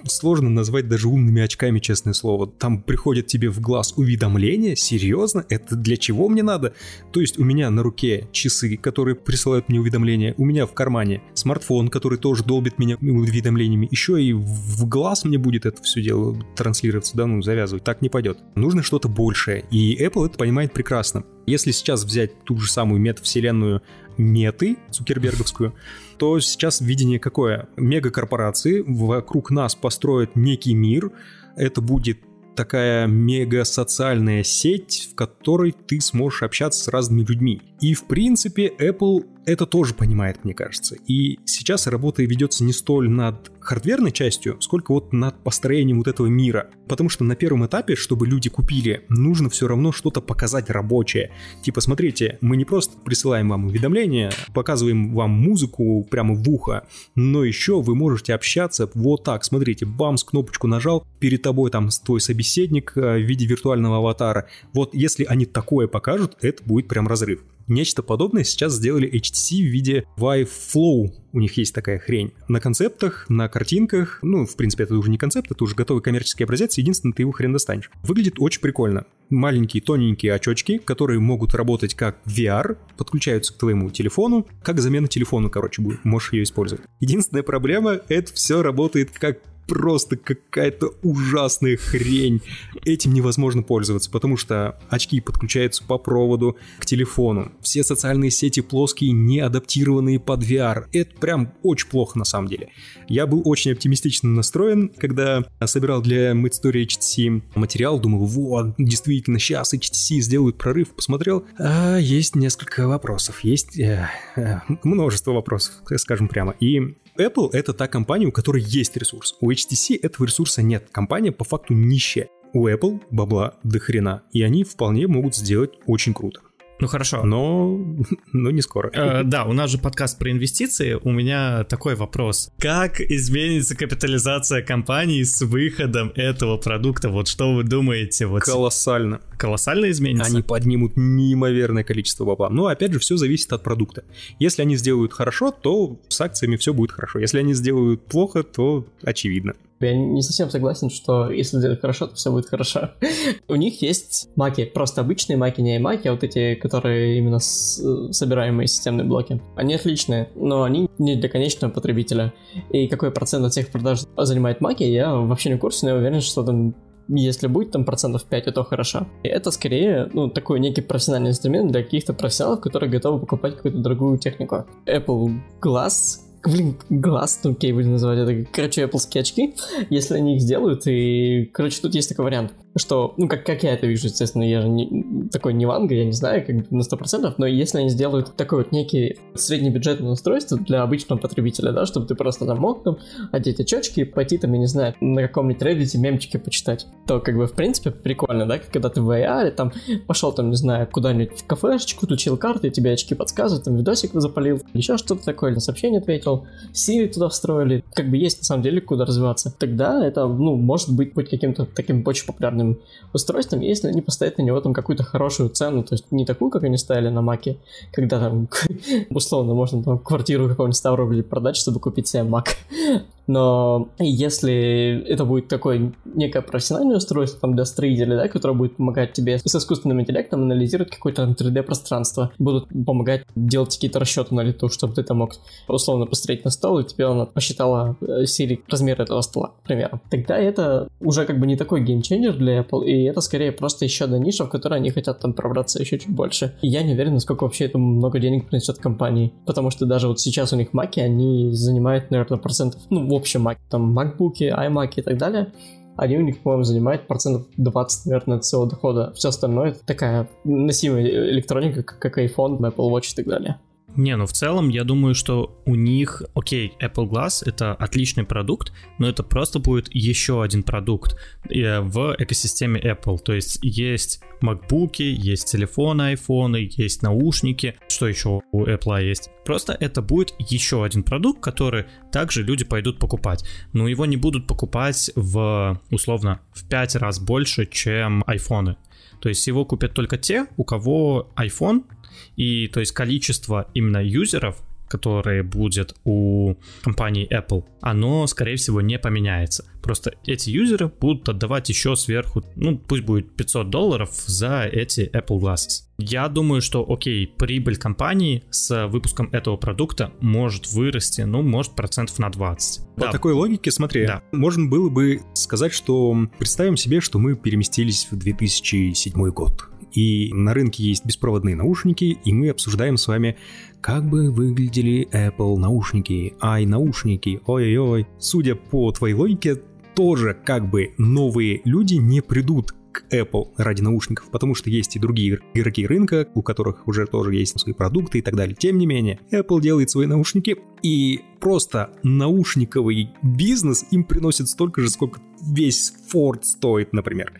сложно назвать даже умными очками, честное слово. Там приходит тебе в глаз уведомление, серьезно, это для чего мне надо? То есть у меня на руке часы, которые присылают мне уведомления, у меня в кармане смартфон, который тоже долбит меня уведомлениями, еще и в глаз мне будет это все дело транслироваться, да, ну, завязывать, так не пойдет. Нужно что-то большее, и Apple это понимает прекрасно. Если сейчас взять ту же самую метавселенную меты Цукерберговскую, то сейчас видение какое? Мегакорпорации вокруг нас построят некий мир, это будет такая мега социальная сеть, в которой ты сможешь общаться с разными людьми. И в принципе Apple это тоже понимает, мне кажется. И сейчас работа ведется не столь над хардверной частью, сколько вот над построением вот этого мира. Потому что на первом этапе, чтобы люди купили, нужно все равно что-то показать рабочее. Типа, смотрите, мы не просто присылаем вам уведомления, показываем вам музыку прямо в ухо, но еще вы можете общаться вот так. Смотрите, бамс, кнопочку нажал, перед тобой там твой собеседник э, в виде виртуального аватара. Вот если они такое покажут, это будет прям разрыв. Нечто подобное сейчас сделали HTC в виде Vive Flow. У них есть такая хрень. На концептах, на картинках, ну, в принципе, это уже не концепт, это уже готовый коммерческий образец, единственное, ты его хрен достанешь. Выглядит очень прикольно. Маленькие тоненькие очочки, которые могут работать как VR, подключаются к твоему телефону, как замена телефона, короче, будет, можешь ее использовать. Единственная проблема, это все работает как просто какая-то ужасная хрень. Этим невозможно пользоваться, потому что очки подключаются по проводу к телефону. Все социальные сети плоские, не адаптированные под VR. Это прям очень плохо на самом деле. Я был очень оптимистично настроен, когда собирал для MidStory HTC материал, думал, вот, действительно, сейчас HTC сделают прорыв. Посмотрел, а есть несколько вопросов, есть э, э, множество вопросов, скажем прямо. И Apple — это та компания, у которой есть ресурс. У HTC этого ресурса нет. Компания по факту нищая. У Apple бабла до хрена, и они вполне могут сделать очень круто. Ну хорошо. Но, но не скоро. Э, да, у нас же подкаст про инвестиции. У меня такой вопрос. Как изменится капитализация компании с выходом этого продукта? Вот что вы думаете? Вот Колоссально. Колоссально изменится? Они поднимут неимоверное количество бабла. Но опять же, все зависит от продукта. Если они сделают хорошо, то с акциями все будет хорошо. Если они сделают плохо, то очевидно. Я не совсем согласен, что если сделать хорошо, то все будет хорошо. У них есть маки, просто обычные маки, не маки, а вот эти, которые именно с, собираемые системные блоки. Они отличные, но они не для конечного потребителя. И какой процент от всех продаж занимает маки, я вообще не в курсе, но я уверен, что там если будет там процентов 5, то хорошо. И это скорее, ну, такой некий профессиональный инструмент для каких-то профессионалов, которые готовы покупать какую-то дорогую технику. Apple Glass блин, глаз, ну окей, будем называть это, короче, Apple очки, если они их сделают, и, короче, тут есть такой вариант что, ну, как, как я это вижу, естественно, я же не, такой не ванга, я не знаю, как на 100%, но если они сделают такой вот некий среднебюджетное устройство для обычного потребителя, да, чтобы ты просто там мог там одеть очечки и пойти там, я не знаю, на каком-нибудь Reddit мемчики почитать, то как бы в принципе прикольно, да, когда ты в VR, там пошел там, не знаю, куда-нибудь в кафешечку, включил карты, тебе очки подсказывают, там видосик запалил, еще что-то такое, на сообщение ответил, Siri туда встроили, как бы есть на самом деле куда развиваться. Тогда это, ну, может быть, быть каким-то таким очень популярным современным устройством, если они поставят на него там какую-то хорошую цену, то есть не такую, как они ставили на Маке, когда там условно можно там квартиру какого-нибудь 100 рублей продать, чтобы купить себе Мак. Но если это будет такое некое профессиональное устройство там для строителей, да, которое будет помогать тебе с искусственным интеллектом анализировать какое-то 3D-пространство, будут помогать делать какие-то расчеты на лету, чтобы ты там мог условно посмотреть на стол, и тебе она посчитала э, Siri размер этого стола, например. Тогда это уже как бы не такой геймченджер для Apple, и это скорее просто еще одна ниша, в которой они хотят там пробраться еще чуть больше. И я не уверен, насколько вообще это много денег принесет компании, потому что даже вот сейчас у них маки, они занимают, наверное, процентов, ну, в общем, там, MacBook, iMac и так далее, они у них, по-моему, занимают процентов 20, наверное, от всего дохода. Все остальное это такая носимая электроника, как iPhone, Apple Watch и так далее. Не, ну в целом я думаю, что у них, окей, Apple Glass это отличный продукт, но это просто будет еще один продукт э, в экосистеме Apple. То есть есть MacBook, есть телефоны, iPhone, есть наушники, что еще у Apple есть. Просто это будет еще один продукт, который также люди пойдут покупать. Но его не будут покупать в, условно, в 5 раз больше, чем iPhone. То есть его купят только те, у кого iPhone, и то есть количество именно юзеров, которое будет у компании Apple, оно, скорее всего, не поменяется. Просто эти юзеры будут отдавать еще сверху, ну, пусть будет 500 долларов за эти Apple Glasses. Я думаю, что, окей, прибыль компании с выпуском этого продукта может вырасти, ну, может, процентов на 20. По да. такой логике, смотри, да. можно было бы сказать, что представим себе, что мы переместились в 2007 год и на рынке есть беспроводные наушники, и мы обсуждаем с вами, как бы выглядели Apple наушники, ай, наушники, ой-ой-ой. Судя по твоей логике, тоже как бы новые люди не придут к Apple ради наушников, потому что есть и другие игроки рынка, у которых уже тоже есть свои продукты и так далее. Тем не менее, Apple делает свои наушники, и просто наушниковый бизнес им приносит столько же, сколько весь Ford стоит, например.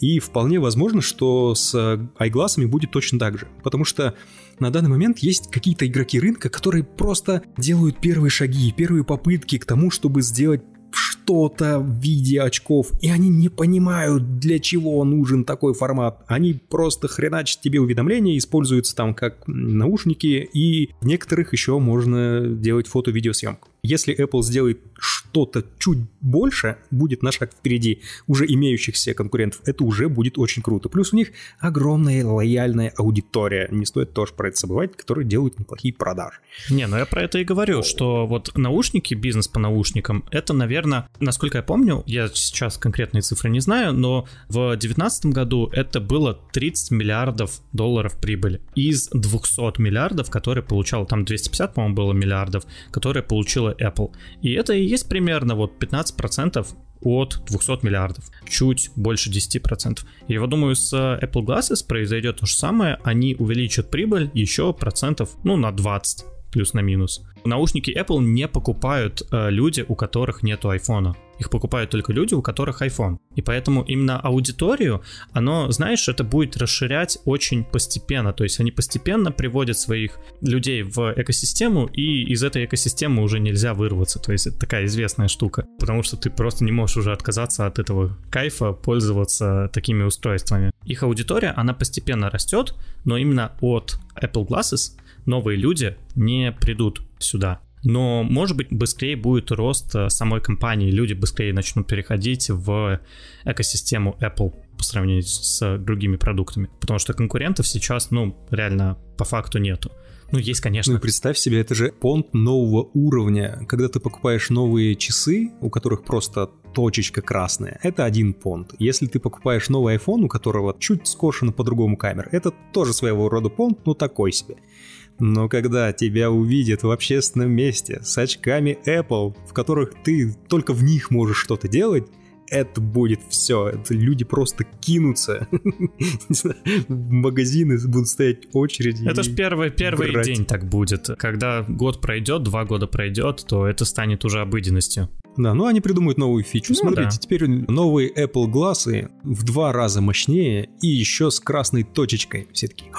И вполне возможно, что с iGlass будет точно так же. Потому что на данный момент есть какие-то игроки рынка, которые просто делают первые шаги, первые попытки к тому, чтобы сделать что-то в виде очков, и они не понимают, для чего нужен такой формат. Они просто хреначат тебе уведомления, используются там как наушники, и в некоторых еще можно делать фото-видеосъемку. Если Apple сделает что-то чуть больше, будет на шаг впереди уже имеющихся конкурентов, это уже будет очень круто. Плюс у них огромная лояльная аудитория, не стоит тоже про это забывать, которые делают неплохие продажи. Не, ну я про это и говорю, что вот наушники, бизнес по наушникам, это, наверное, насколько я помню, я сейчас конкретные цифры не знаю, но в 2019 году это было 30 миллиардов долларов прибыли из 200 миллиардов, которые получал, там 250, по-моему, было миллиардов, которые получила Apple. И это и есть примерно вот 15% от 200 миллиардов, чуть больше 10%. И я думаю, с Apple Glasses произойдет то же самое, они увеличат прибыль еще процентов, ну, на 20 плюс на минус. Наушники Apple не покупают э, люди, у которых нету айфона. Их покупают только люди, у которых iPhone. И поэтому именно аудиторию, оно, знаешь, это будет расширять очень постепенно. То есть они постепенно приводят своих людей в экосистему, и из этой экосистемы уже нельзя вырваться. То есть это такая известная штука. Потому что ты просто не можешь уже отказаться от этого кайфа пользоваться такими устройствами. Их аудитория, она постепенно растет, но именно от Apple Glasses новые люди не придут сюда. Но, может быть, быстрее будет рост э, самой компании, люди быстрее начнут переходить в экосистему Apple по сравнению с другими продуктами, потому что конкурентов сейчас, ну, реально по факту нету. Ну, есть, конечно. Ну, представь себе, это же понт нового уровня. Когда ты покупаешь новые часы, у которых просто точечка красная, это один понт. Если ты покупаешь новый iPhone, у которого чуть скошена по-другому камера, это тоже своего рода понт, но такой себе. Но когда тебя увидят в общественном месте с очками Apple, в которых ты только в них можешь что-то делать, это будет все. Это люди просто кинутся в магазины, будут стоять очереди. Это ж первый, первый брать. день так будет. Когда год пройдет, два года пройдет, то это станет уже обыденностью. Да, ну они придумают новую фичу. Ну, Смотрите, да. теперь новые Apple глазы в два раза мощнее и еще с красной точечкой. Все такие,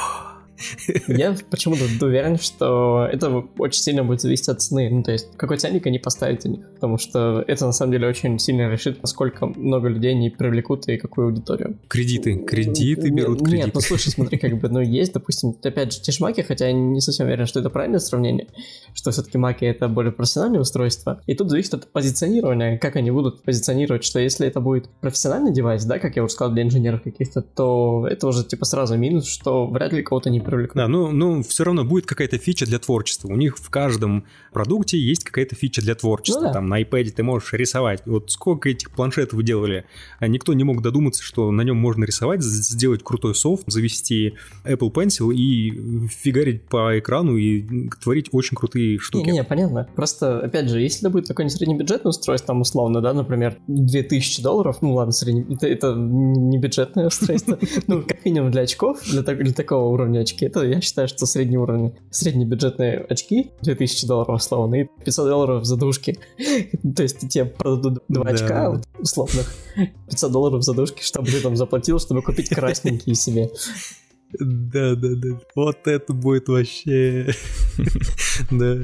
я почему-то уверен, что это очень сильно будет зависеть от цены. Ну, то есть, какой ценник они поставят за них. Потому что это, на самом деле, очень сильно решит, насколько много людей они привлекут и какую аудиторию. Кредиты. Кредиты берут кредиты. Нет, ну, слушай, смотри, как бы, ну, есть, допустим, опять же, те же маки, хотя я не совсем уверен, что это правильное сравнение, что все-таки маки — это более профессиональное устройство. И тут зависит от позиционирования, как они будут позиционировать, что если это будет профессиональный девайс, да, как я уже сказал, для инженеров каких-то, то это уже, типа, сразу минус, что вряд ли кого-то не привлекут. Да, ну, ну все равно будет какая-то фича для творчества. У них в каждом продукте есть какая-то фича для творчества. Ну, да. Там на iPad ты можешь рисовать. Вот сколько этих планшетов вы делали, а никто не мог додуматься, что на нем можно рисовать, сделать крутой софт, завести Apple Pencil и фигарить по экрану и творить очень крутые штуки. Не-не, понятно. Просто, опять же, если это будет какое-нибудь среднебюджетное устройство, там условно, да, например, 2000 долларов, ну ладно, средне... это, это не бюджетное устройство, ну, как минимум для очков, для, для такого уровня очки, это я считаю, что средний уровень, среднебюджетные очки 2000 долларов условно и 500 долларов задушки. То есть тебе продадут два очка условных, 500 долларов задушки, чтобы ты там заплатил, чтобы купить красненькие себе. Да, да, да. Вот это будет вообще... Да.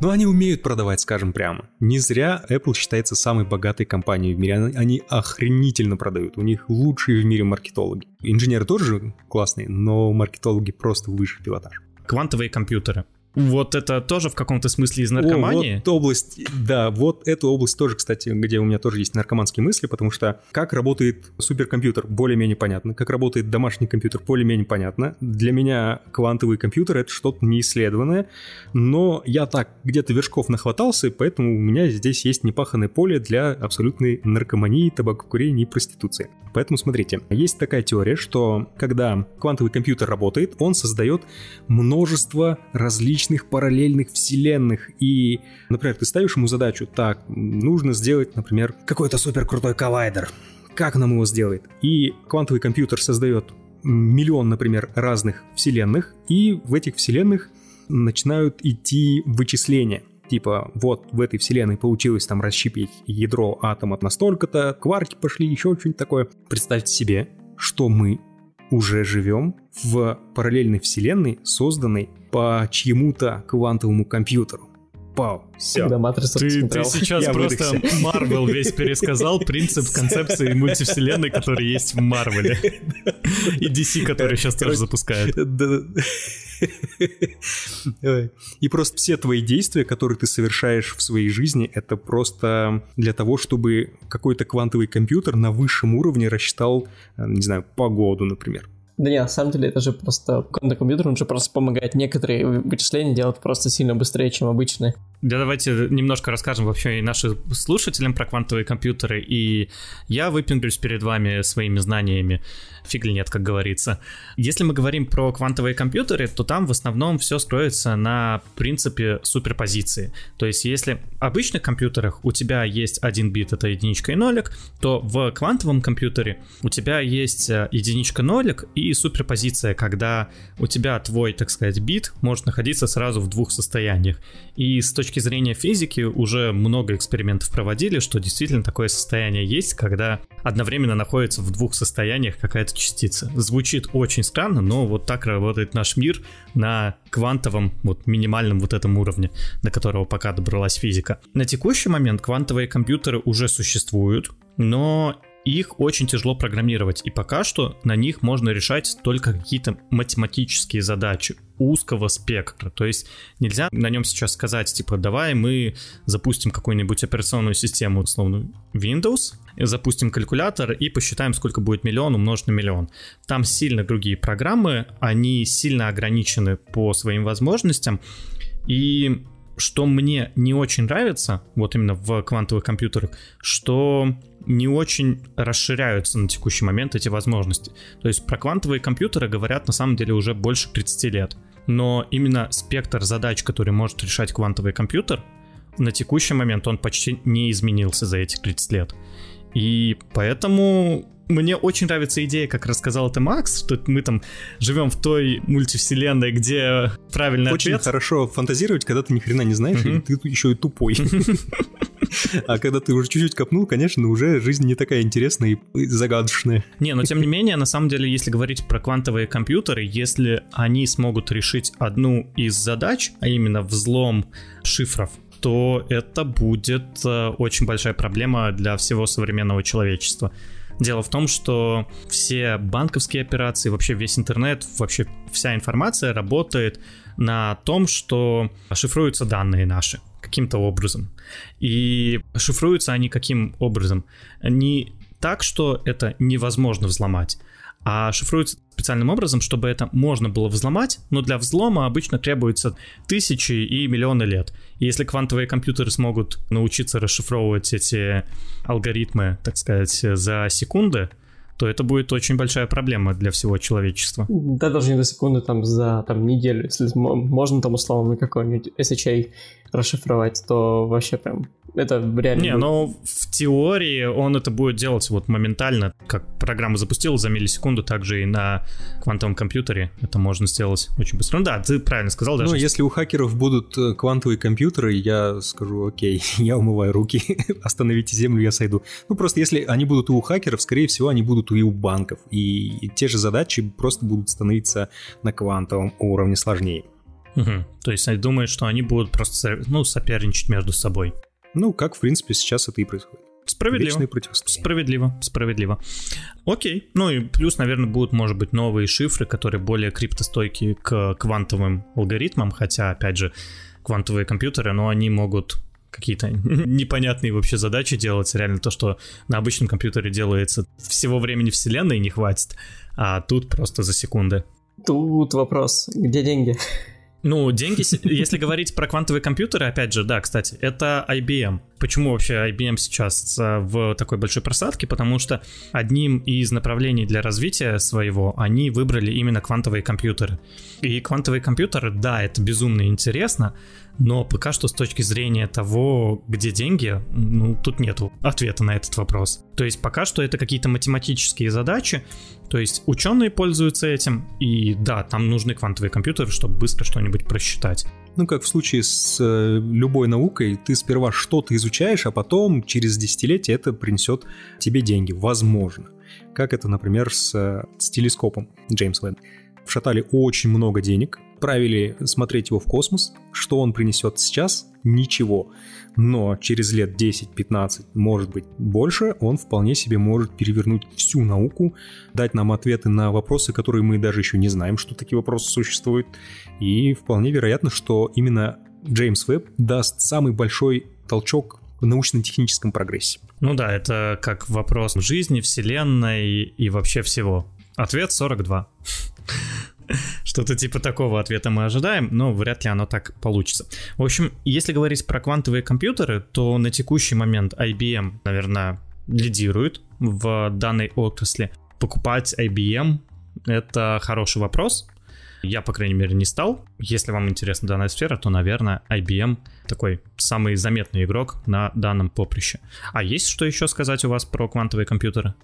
Ну, они умеют продавать, скажем прямо. Не зря Apple считается самой богатой компанией в мире. Они охренительно продают. У них лучшие в мире маркетологи. Инженеры тоже классные, но маркетологи просто выше пилотаж. Квантовые компьютеры. Вот это тоже в каком-то смысле из наркомании? О, вот область, да, вот эту область тоже, кстати, где у меня тоже есть наркоманские мысли, потому что как работает суперкомпьютер, более-менее понятно, как работает домашний компьютер, более-менее понятно. Для меня квантовый компьютер — это что-то неисследованное, но я так где-то вершков нахватался, поэтому у меня здесь есть непаханное поле для абсолютной наркомании, табакокурения и проституции. Поэтому смотрите, есть такая теория, что когда квантовый компьютер работает, он создает множество различных различных параллельных вселенных. И, например, ты ставишь ему задачу, так, нужно сделать, например, какой-то супер крутой коллайдер. Как нам его сделать? И квантовый компьютер создает миллион, например, разных вселенных, и в этих вселенных начинают идти вычисления. Типа, вот в этой вселенной получилось там расщепить ядро атома настолько-то, кварки пошли, еще что-нибудь такое. Представьте себе, что мы уже живем в параллельной вселенной, созданной по чьему-то квантовому компьютеру. Пау, все. Ты, ты сейчас Я просто Марвел весь пересказал, принцип концепции мультивселенной, который есть в Марвеле. И DC, который сейчас тоже запускает. И просто все твои действия, которые ты совершаешь в своей жизни, это просто для того, чтобы какой-то квантовый компьютер на высшем уровне рассчитал, э, не знаю, погоду, например. Да нет, на самом деле это же просто квантовый компьютер, он же просто помогает некоторые вычисления делать просто сильно быстрее, чем обычные. Да, давайте немножко расскажем вообще и нашим слушателям про квантовые компьютеры, и я выпендрюсь перед вами своими знаниями. Фиг ли нет, как говорится. Если мы говорим про квантовые компьютеры, то там в основном все строится на принципе суперпозиции. То есть, если в обычных компьютерах у тебя есть один бит, это единичка и нолик, то в квантовом компьютере у тебя есть э, единичка нолик и суперпозиция, когда у тебя твой, так сказать, бит может находиться сразу в двух состояниях. И с точки зрения физики уже много экспериментов проводили, что действительно такое состояние есть, когда одновременно находится в двух состояниях какая-то частица. Звучит очень странно, но вот так работает наш мир на квантовом, вот минимальном вот этом уровне, до которого пока добралась физика. На текущий момент квантовые компьютеры уже существуют, но их очень тяжело программировать, и пока что на них можно решать только какие-то математические задачи узкого спектра. То есть нельзя на нем сейчас сказать, типа, давай мы запустим какую-нибудь операционную систему, условно, Windows, запустим калькулятор и посчитаем, сколько будет миллион умножить на миллион. Там сильно другие программы, они сильно ограничены по своим возможностям, и что мне не очень нравится, вот именно в квантовых компьютерах, что не очень расширяются на текущий момент эти возможности. То есть про квантовые компьютеры говорят на самом деле уже больше 30 лет. Но именно спектр задач, который может решать квантовый компьютер, на текущий момент он почти не изменился за эти 30 лет. И поэтому мне очень нравится идея, как рассказал это Макс, что мы там живем в той мультивселенной, где правильно Очень ответ... хорошо фантазировать, когда ты ни хрена не знаешь, и ты еще и тупой. А когда ты уже чуть-чуть копнул, конечно, уже жизнь не такая интересная и загадочная. Не, но тем не менее, на самом деле, если говорить про квантовые компьютеры, если они смогут решить одну из задач, а именно взлом шифров, то это будет э, очень большая проблема для всего современного человечества. Дело в том, что все банковские операции, вообще весь интернет, вообще вся информация работает на том, что шифруются данные наши каким-то образом. И шифруются они каким образом? Не так, что это невозможно взломать, а шифруются специальным образом, чтобы это можно было взломать, но для взлома обычно требуется тысячи и миллионы лет. И если квантовые компьютеры смогут научиться расшифровывать эти алгоритмы, так сказать, за секунды, то это будет очень большая проблема для всего человечества. Да, даже не до секунды, там, за там, неделю. Если можно там условно какой-нибудь SHA расшифровать, то вообще прям это реально... Не, будет... но в теории он это будет делать вот моментально, как программа запустила за миллисекунду, также и на квантовом компьютере это можно сделать очень быстро. Ну да, ты правильно сказал. Даже... Ну, если у хакеров будут э, квантовые компьютеры, я скажу, окей, я умываю руки, остановите землю, я сойду. Ну, просто если они будут у хакеров, скорее всего, они будут и у банков, и те же задачи просто будут становиться на квантовом уровне сложнее. Угу. То есть они думают, что они будут просто ну, соперничать между собой. Ну, как, в принципе, сейчас это и происходит. Справедливо. Справедливо, справедливо. Окей. Ну и плюс, наверное, будут, может быть, новые шифры, которые более криптостойкие к квантовым алгоритмам, хотя, опять же, квантовые компьютеры, но они могут какие-то непонятные вообще задачи делать. Реально то, что на обычном компьютере делается всего времени вселенной не хватит, а тут просто за секунды. Тут вопрос, где деньги? Ну, деньги, если говорить про квантовые компьютеры, опять же, да, кстати, это IBM. Почему вообще IBM сейчас э, в такой большой просадке? Потому что одним из направлений для развития своего они выбрали именно квантовые компьютеры. И квантовые компьютеры, да, это безумно интересно, но пока что с точки зрения того, где деньги, ну, тут нету ответа на этот вопрос. То есть пока что это какие-то математические задачи, то есть ученые пользуются этим, и да, там нужны квантовые компьютеры, чтобы быстро что-нибудь просчитать. Ну, как в случае с э, любой наукой, ты сперва что-то изучаешь, а потом через десятилетия это принесет тебе деньги, возможно. Как это, например, с, э, с телескопом Джеймс Веб. Вшатали очень много денег, отправили смотреть его в космос. Что он принесет сейчас? Ничего. Но через лет 10-15, может быть больше, он вполне себе может перевернуть всю науку, дать нам ответы на вопросы, которые мы даже еще не знаем, что такие вопросы существуют. И вполне вероятно, что именно Джеймс Веб даст самый большой толчок в научно-техническом прогрессе. Ну да, это как вопрос жизни, вселенной и вообще всего. Ответ 42. Что-то типа такого ответа мы ожидаем, но вряд ли оно так получится. В общем, если говорить про квантовые компьютеры, то на текущий момент IBM, наверное, лидирует в данной отрасли. Покупать IBM — это хороший вопрос. Я, по крайней мере, не стал. Если вам интересна данная сфера, то, наверное, IBM такой самый заметный игрок на данном поприще. А есть что еще сказать у вас про квантовые компьютеры?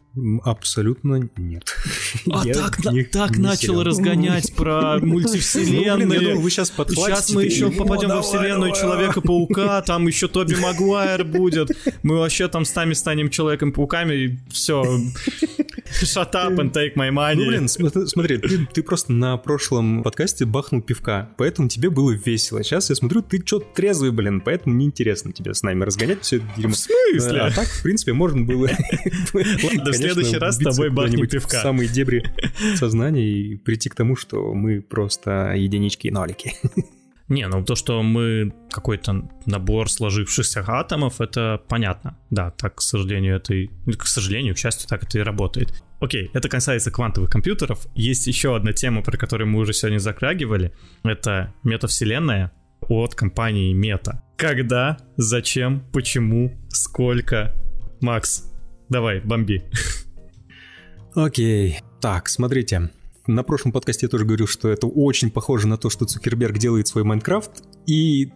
Абсолютно нет. А я так, не, так не начал разгонять про мультивселенные. Ну, я думал, вы сейчас Сейчас мы еще попадем во вселенную Человека-паука, там еще Тоби Магуайр будет. Мы вообще там с нами станем Человеком-пауками, и все. Shut up and take my money. Ну, блин, смотри, ты, ты просто на прошлом подкасте бахнул пивка, поэтому тебе было весело. Сейчас я смотрю, ты что-то трезвый, блин, поэтому неинтересно тебе с нами разгонять все это дерьмо. В смысле? А так, в принципе, можно было... Да в следующий раз с тобой бахнем пивка. Самые дебри сознания и прийти к тому, что мы просто единички и нолики. Не, ну то, что мы какой-то набор сложившихся атомов, это понятно. Да, так, к сожалению, это и... К сожалению, к счастью, так это и работает. Окей, это касается квантовых компьютеров. Есть еще одна тема, про которую мы уже сегодня закрагивали. Это метавселенная от компании Мета. Когда, зачем, почему, сколько? Макс, давай, бомби. Окей, так, смотрите на прошлом подкасте я тоже говорил, что это очень похоже на то, что Цукерберг делает свой Майнкрафт. И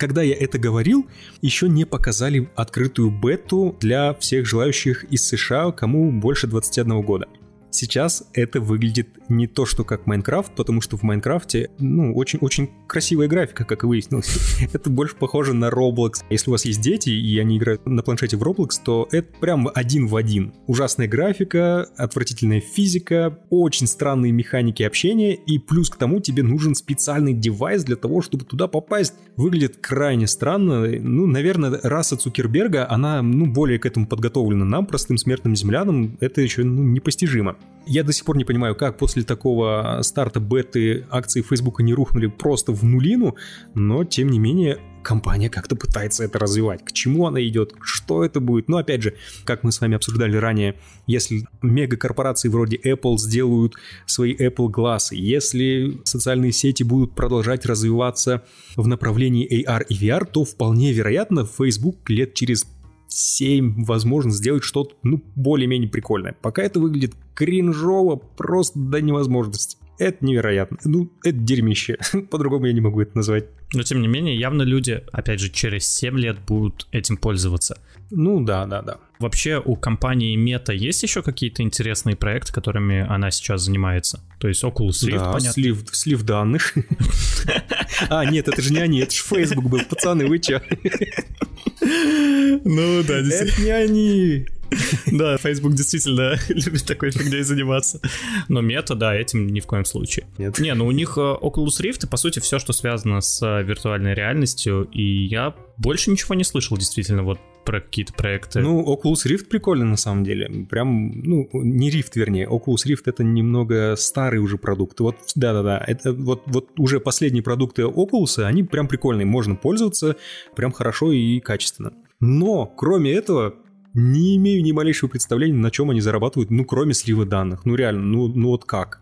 когда я это говорил, еще не показали открытую бету для всех желающих из США, кому больше 21 года. Сейчас это выглядит не то, что как Майнкрафт, потому что в Майнкрафте, ну, очень-очень красивая графика, как выяснилось. это больше похоже на Roblox. Если у вас есть дети, и они играют на планшете в Roblox, то это прям один в один. Ужасная графика, отвратительная физика, очень странные механики общения, и плюс к тому тебе нужен специальный девайс для того, чтобы туда попасть. Выглядит крайне странно. Ну, наверное, раса Цукерберга, она, ну, более к этому подготовлена. Нам, простым смертным землянам, это еще, ну, непостижимо. Я до сих пор не понимаю, как после такого старта беты акции Фейсбука не рухнули просто в нулину, но тем не менее компания как-то пытается это развивать. К чему она идет, что это будет. Но опять же, как мы с вами обсуждали ранее, если мегакорпорации вроде Apple сделают свои Apple Glass, если социальные сети будут продолжать развиваться в направлении AR и VR, то вполне вероятно Facebook лет через 7 возможно сделать что-то, ну, более-менее прикольное. Пока это выглядит кринжово просто до невозможности. Это невероятно. Ну, это дерьмище. По-другому я не могу это назвать. Но, тем не менее, явно люди, опять же, через 7 лет будут этим пользоваться. Ну, да, да, да. Вообще, у компании Meta есть еще какие-то интересные проекты, которыми она сейчас занимается? То есть Oculus Rift, да, понятно? слив, слив данных. А, нет, это же не они, это же Facebook был. Пацаны, вы че? Ну да, действительно. Это не они. Да, Facebook действительно любит такой фигней заниматься. Но мета, да, этим ни в коем случае. Нет. Не, ну у них э, Oculus Rift, и по сути, все, что связано с э, виртуальной реальностью, и я больше ничего не слышал, действительно, вот про какие-то проекты. Ну, Oculus Rift прикольно на самом деле. Прям, ну, не Rift, вернее. Oculus Rift это немного старый уже продукт. Вот, да-да-да, это вот, вот уже последние продукты Oculus, они прям прикольные. Можно пользоваться прям хорошо и качественно. Но, кроме этого, не имею ни малейшего представления, на чем они зарабатывают, ну, кроме слива данных. Ну, реально, ну, ну вот как?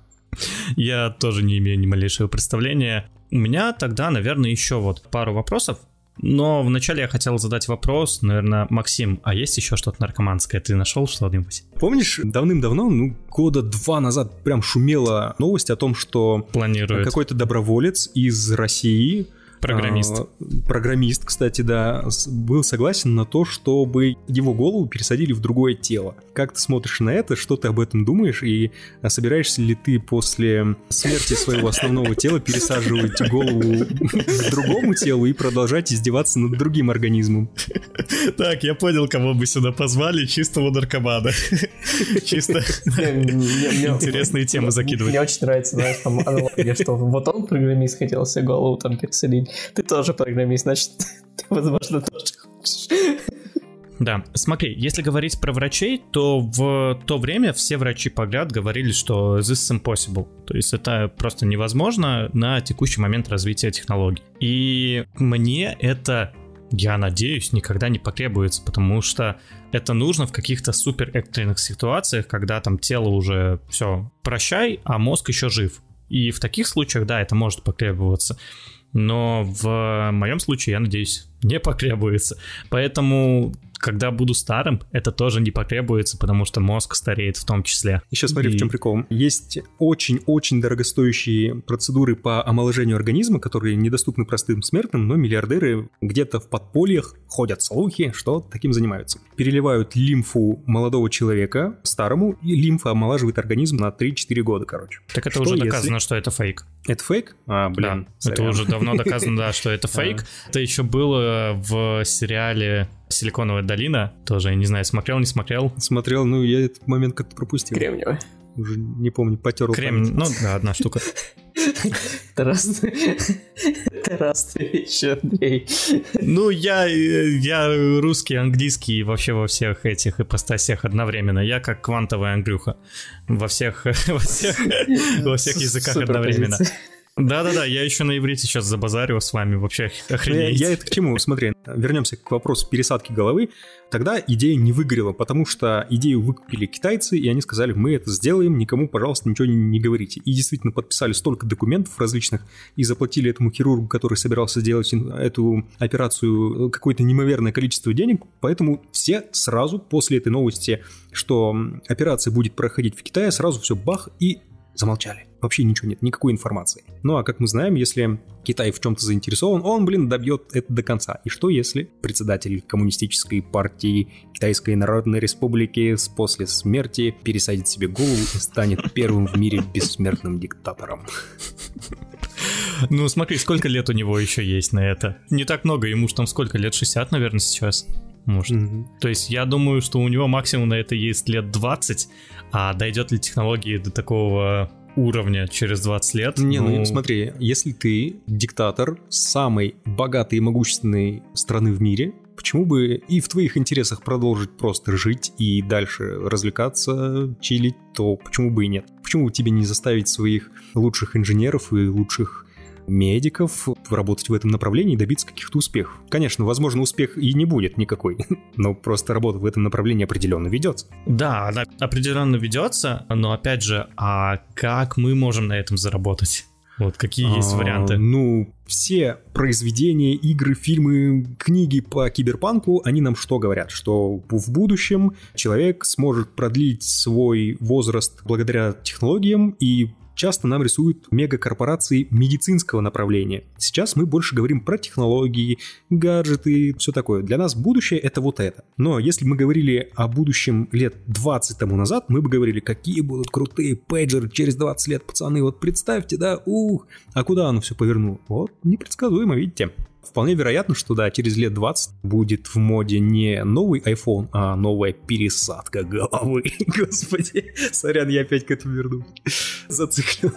Я тоже не имею ни малейшего представления. У меня тогда, наверное, еще вот пару вопросов. Но вначале я хотел задать вопрос, наверное, Максим, а есть еще что-то наркоманское? Ты нашел что-нибудь? Помнишь, давным-давно, ну, года два назад прям шумела новость о том, что Планирует. какой-то доброволец из России Программист. А, программист, кстати, да, был согласен на то, чтобы его голову пересадили в другое тело. Как ты смотришь на это, что ты об этом думаешь, и собираешься ли ты после смерти своего основного тела пересаживать голову к другому телу и продолжать издеваться над другим организмом? Так, я понял, кого бы сюда позвали, чистого наркомана. Чисто интересные темы закидывать. Мне очень нравится, знаешь, там аналогия, что вот он программист хотел себе голову там пересадить, ты тоже программист, значит, ты, возможно, тоже хочешь. Да, смотри, если говорить про врачей, то в то время все врачи подряд говорили, что this is impossible. То есть это просто невозможно на текущий момент развития технологий. И мне это, я надеюсь, никогда не потребуется, потому что это нужно в каких-то супер экстренных ситуациях, когда там тело уже все, прощай, а мозг еще жив. И в таких случаях, да, это может потребоваться но в моем случае, я надеюсь, не потребуется. Поэтому когда буду старым, это тоже не потребуется, потому что мозг стареет в том числе. Еще смотри, и... в чем прикол. Есть очень-очень дорогостоящие процедуры по омоложению организма, которые недоступны простым смертным, но миллиардеры где-то в подпольях ходят слухи, что таким занимаются. Переливают лимфу молодого человека старому, и лимфа омолаживает организм на 3-4 года, короче. Так это что уже доказано, если... что это фейк. Это фейк? А, блин. Да, это уже давно доказано, да, что это фейк. Это еще было в сериале Силиконовая долина. Тоже, я не знаю, смотрел, не смотрел. Смотрел, ну я этот момент как-то пропустил. Кремниевая. Уже не помню, потерл Кремний, ну да, одна штука. Тарас, Тарас, ты еще, Андрей. Ну, я, я русский, английский вообще во всех этих ипостасях одновременно. Я как квантовая Андрюха. Во всех, во всех, во всех языках одновременно. Да-да-да, я еще на иврите сейчас забазарил с вами, вообще охренеть. Я, я это к чему? Смотри, вернемся к вопросу пересадки головы. Тогда идея не выгорела, потому что идею выкупили китайцы, и они сказали, мы это сделаем, никому, пожалуйста, ничего не, не говорите. И действительно подписали столько документов различных и заплатили этому хирургу, который собирался сделать эту операцию, какое-то неимоверное количество денег, поэтому все сразу после этой новости, что операция будет проходить в Китае, сразу все бах и замолчали. Вообще ничего нет, никакой информации. Ну а как мы знаем, если Китай в чем-то заинтересован, он, блин, добьет это до конца. И что если председатель коммунистической партии Китайской Народной Республики после смерти пересадит себе голову и станет первым в мире бессмертным диктатором? Ну смотри, сколько лет у него еще есть на это. Не так много, ему же там сколько лет, 60, наверное, сейчас может. Mm-hmm. То есть я думаю, что у него максимум на это есть лет 20, а дойдет ли технологии до такого уровня через 20 лет. Не, ну, ну смотри, если ты диктатор самой богатой и могущественной страны в мире, почему бы и в твоих интересах продолжить просто жить и дальше развлекаться, чилить, то почему бы и нет? Почему бы тебе не заставить своих лучших инженеров и лучших медиков работать в этом направлении и добиться каких-то успехов. Конечно, возможно, успех и не будет никакой, но просто работа в этом направлении определенно ведется. Да, она определенно ведется, но опять же, а как мы можем на этом заработать? Вот какие есть а, варианты? Ну, все произведения, игры, фильмы, книги по киберпанку, они нам что говорят? Что в будущем человек сможет продлить свой возраст благодаря технологиям и часто нам рисуют мегакорпорации медицинского направления. Сейчас мы больше говорим про технологии, гаджеты, все такое. Для нас будущее это вот это. Но если мы говорили о будущем лет 20 тому назад, мы бы говорили, какие будут крутые пейджеры через 20 лет, пацаны, вот представьте, да, ух, а куда оно все повернуло? Вот, непредсказуемо, видите. Вполне вероятно, что да, через лет 20 будет в моде не новый iPhone, а новая пересадка головы. Господи, сорян, я опять к этому вернусь. Зациклил.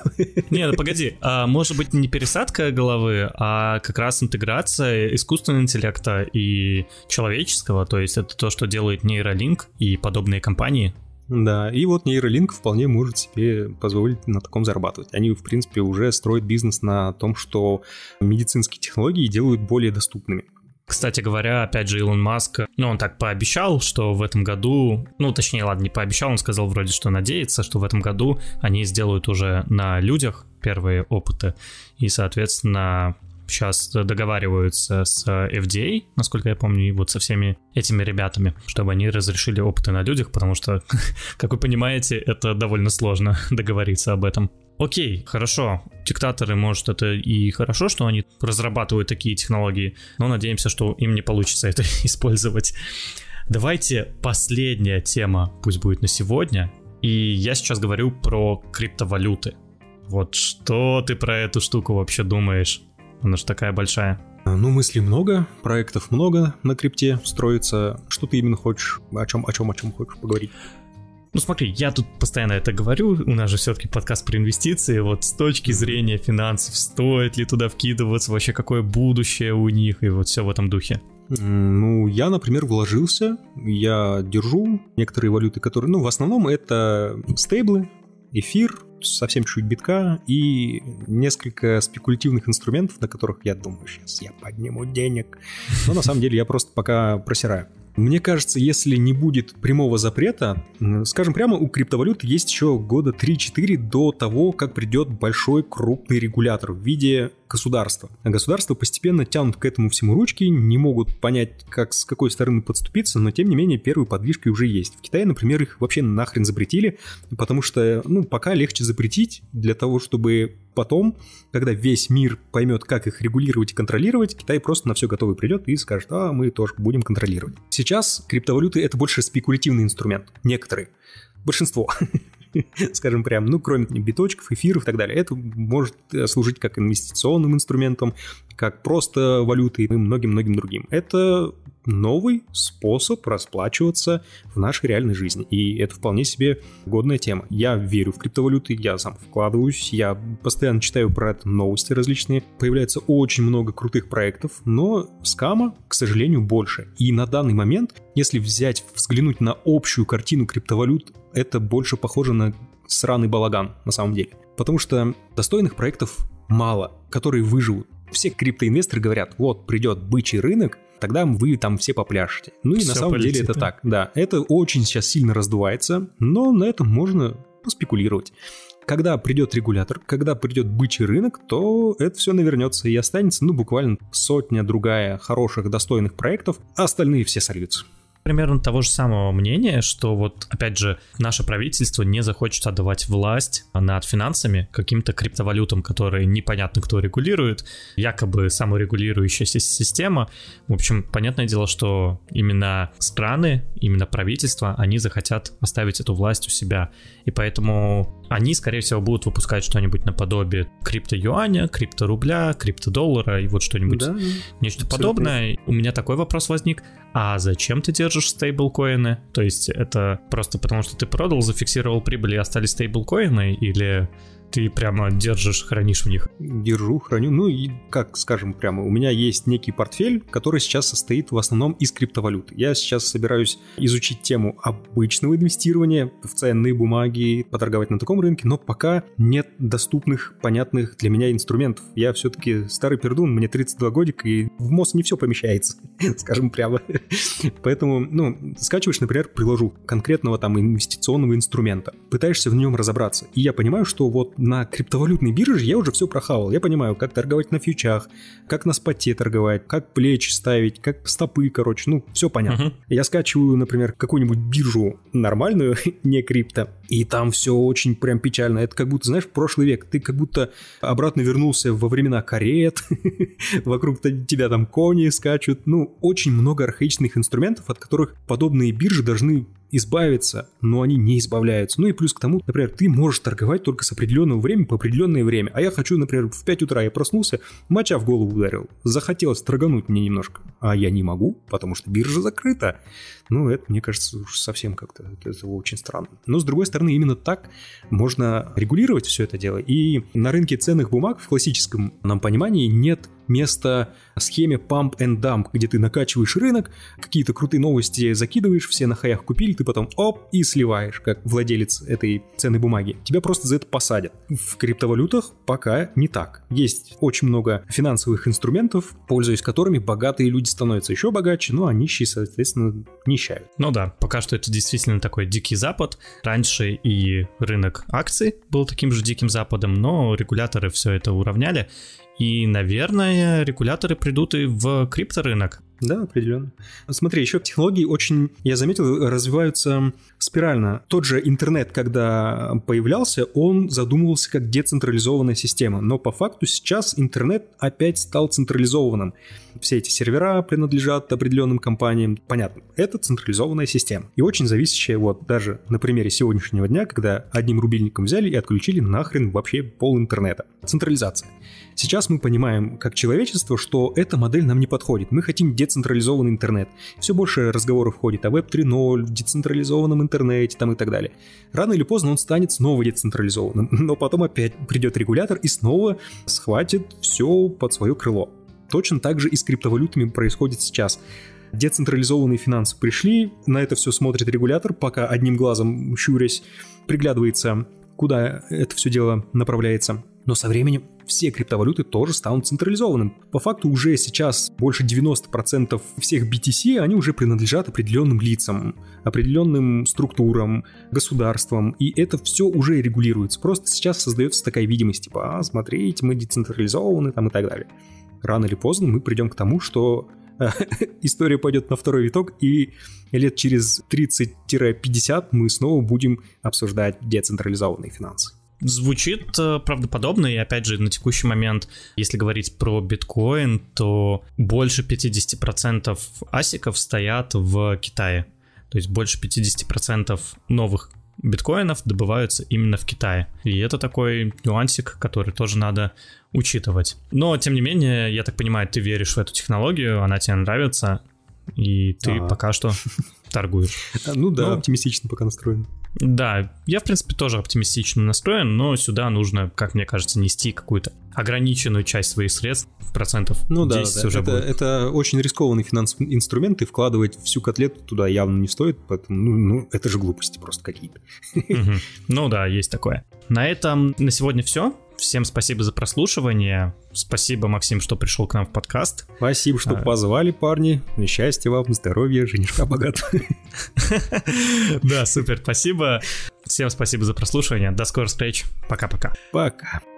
Не, ну погоди, а может быть не пересадка головы, а как раз интеграция искусственного интеллекта и человеческого, то есть это то, что делает нейролинк и подобные компании. Да, и вот нейролинк вполне может себе позволить на таком зарабатывать. Они, в принципе, уже строят бизнес на том, что медицинские технологии делают более доступными. Кстати говоря, опять же, Илон Маск, ну, он так пообещал, что в этом году, ну, точнее, ладно, не пообещал, он сказал вроде, что надеется, что в этом году они сделают уже на людях первые опыты, и, соответственно, сейчас договариваются с FDA, насколько я помню, и вот со всеми этими ребятами, чтобы они разрешили опыты на людях, потому что, как вы понимаете, это довольно сложно договориться об этом. Окей, хорошо. Диктаторы, может, это и хорошо, что они разрабатывают такие технологии, но надеемся, что им не получится это использовать. Давайте последняя тема, пусть будет на сегодня. И я сейчас говорю про криптовалюты. Вот что ты про эту штуку вообще думаешь? Она же такая большая. А, ну, мыслей много, проектов много на крипте строится. Что ты именно хочешь, о чем, о чем, о чем хочешь поговорить? Ну смотри, я тут постоянно это говорю, у нас же все-таки подкаст про инвестиции, вот с точки зрения финансов, стоит ли туда вкидываться, вообще какое будущее у них, и вот все в этом духе. Ну, я, например, вложился, я держу некоторые валюты, которые, ну, в основном это стейблы, эфир, совсем чуть битка и несколько спекулятивных инструментов, на которых я думаю, сейчас я подниму денег. Но на самом деле я просто пока просираю. Мне кажется, если не будет прямого запрета, скажем прямо, у криптовалют есть еще года 3-4 до того, как придет большой крупный регулятор в виде государства. А государства постепенно тянут к этому всему ручки, не могут понять, как с какой стороны подступиться, но тем не менее первые подвижки уже есть. В Китае, например, их вообще нахрен запретили, потому что, ну, пока легче запретить для того, чтобы потом, когда весь мир поймет, как их регулировать и контролировать, Китай просто на все готовый придет и скажет, а мы тоже будем контролировать. Сейчас криптовалюты это больше спекулятивный инструмент. Некоторые. Большинство. скажем прям, ну, кроме биточков, эфиров и так далее. Это может э, служить как инвестиционным инструментом, как просто валютой и многим-многим другим. Это новый способ расплачиваться в нашей реальной жизни. И это вполне себе годная тема. Я верю в криптовалюты, я сам вкладываюсь, я постоянно читаю про это новости различные. Появляется очень много крутых проектов, но скама, к сожалению, больше. И на данный момент, если взять, взглянуть на общую картину криптовалют, это больше похоже на сраный балаган на самом деле. Потому что достойных проектов мало, которые выживут. Все криптоинвесторы говорят, вот придет бычий рынок, тогда вы там все попляшете. Ну и все на самом полетит, деле это да? так, да. Это очень сейчас сильно раздувается, но на этом можно поспекулировать. Когда придет регулятор, когда придет бычий рынок, то это все навернется и останется, ну, буквально сотня другая хороших, достойных проектов, а остальные все сольются примерно того же самого мнения, что вот, опять же, наше правительство не захочет отдавать власть над финансами каким-то криптовалютам, которые непонятно кто регулирует, якобы саморегулирующаяся система. В общем, понятное дело, что именно страны, именно правительства, они захотят оставить эту власть у себя. И поэтому они, скорее всего, будут выпускать что-нибудь наподобие крипто-юаня, крипто-рубля, крипто-доллара и вот что-нибудь, да, нечто подобное. У меня такой вопрос возник. А зачем ты держишь стейблкоины? То есть это просто потому, что ты продал, зафиксировал прибыль и остались стейблкоины? Или ты прямо держишь, хранишь в них? Держу, храню. Ну и, как скажем прямо, у меня есть некий портфель, который сейчас состоит в основном из криптовалют. Я сейчас собираюсь изучить тему обычного инвестирования в ценные бумаги, поторговать на таком рынке, но пока нет доступных, понятных для меня инструментов. Я все-таки старый пердун, мне 32 годика, и в мозг не все помещается, скажем прямо. Поэтому, ну, скачиваешь, например, приложу конкретного там инвестиционного инструмента, пытаешься в нем разобраться. И я понимаю, что вот на криптовалютной бирже я уже все прохавал. Я понимаю, как торговать на фьючах, как на споте торговать, как плечи ставить, как стопы, короче, ну, все понятно. Uh-huh. Я скачиваю, например, какую-нибудь биржу нормальную, не крипто, и там все очень прям печально. Это как будто, знаешь, прошлый век. Ты как будто обратно вернулся во времена карет, вокруг тебя там кони скачут. Ну, очень много архаичных инструментов, от которых подобные биржи должны избавиться, но они не избавляются. Ну и плюс к тому, например, ты можешь торговать только с определенного времени по определенное время. А я хочу, например, в 5 утра я проснулся, моча в голову ударил. Захотелось торгануть мне немножко. А я не могу, потому что биржа закрыта. Ну, это, мне кажется, уж совсем как-то это очень странно. Но, с другой стороны, именно так можно регулировать все это дело. И на рынке ценных бумаг в классическом нам понимании нет места схеме pump and dump, где ты накачиваешь рынок, какие-то крутые новости закидываешь, все на хаях купили, ты потом оп и сливаешь, как владелец этой ценной бумаги. Тебя просто за это посадят. В криптовалютах пока не так. Есть очень много финансовых инструментов, пользуясь которыми богатые люди становятся еще богаче, ну а нищие, соответственно, нищают. Ну да, пока что это действительно такой дикий запад. Раньше и рынок акций был таким же диким западом, но регуляторы все это уравняли. И, наверное, регуляторы придут и в крипторынок. Да, определенно. Смотри, еще технологии очень, я заметил, развиваются спирально. Тот же интернет, когда появлялся, он задумывался как децентрализованная система. Но по факту сейчас интернет опять стал централизованным. Все эти сервера принадлежат определенным компаниям. Понятно, это централизованная система. И очень зависящая, вот даже на примере сегодняшнего дня, когда одним рубильником взяли и отключили нахрен вообще пол интернета. Централизация. Сейчас мы понимаем, как человечество, что эта модель нам не подходит. Мы хотим децентрализованный интернет. Все больше разговоров входит о Web 3.0, децентрализованном интернете там и так далее. Рано или поздно он станет снова децентрализованным, но потом опять придет регулятор и снова схватит все под свое крыло. Точно так же и с криптовалютами происходит сейчас. Децентрализованные финансы пришли, на это все смотрит регулятор, пока одним глазом щурясь приглядывается, куда это все дело направляется. Но со временем все криптовалюты тоже станут централизованным. По факту уже сейчас больше 90% всех BTC, они уже принадлежат определенным лицам, определенным структурам, государствам, и это все уже регулируется. Просто сейчас создается такая видимость, типа, а, смотрите, мы децентрализованы там и так далее. Рано или поздно мы придем к тому, что история пойдет на второй виток, и лет через 30-50 мы снова будем обсуждать децентрализованные финансы. Звучит э, правдоподобно, и опять же, на текущий момент, если говорить про биткоин, то больше 50% асиков стоят в Китае. То есть больше 50% новых биткоинов добываются именно в Китае. И это такой нюансик, который тоже надо учитывать. Но, тем не менее, я так понимаю, ты веришь в эту технологию, она тебе нравится, и ты а. пока что торгуешь. Ну да, оптимистично пока настроен. Да, я, в принципе, тоже оптимистично настроен, но сюда нужно, как мне кажется, нести какую-то ограниченную часть своих средств, процентов ну, 10 да, да. уже это, будет. Это очень рискованный финансовый инструмент, и вкладывать всю котлету туда явно не стоит, поэтому, ну, ну это же глупости просто какие-то. Ну да, есть такое. На этом на сегодня все. Всем спасибо за прослушивание. Спасибо, Максим, что пришел к нам в подкаст. Спасибо, что а... позвали, парни. Счастья вам, здоровья, женишка богат. Да, супер, спасибо. Всем спасибо за прослушивание. До скорых встреч. Пока-пока. Пока. -пока. Пока.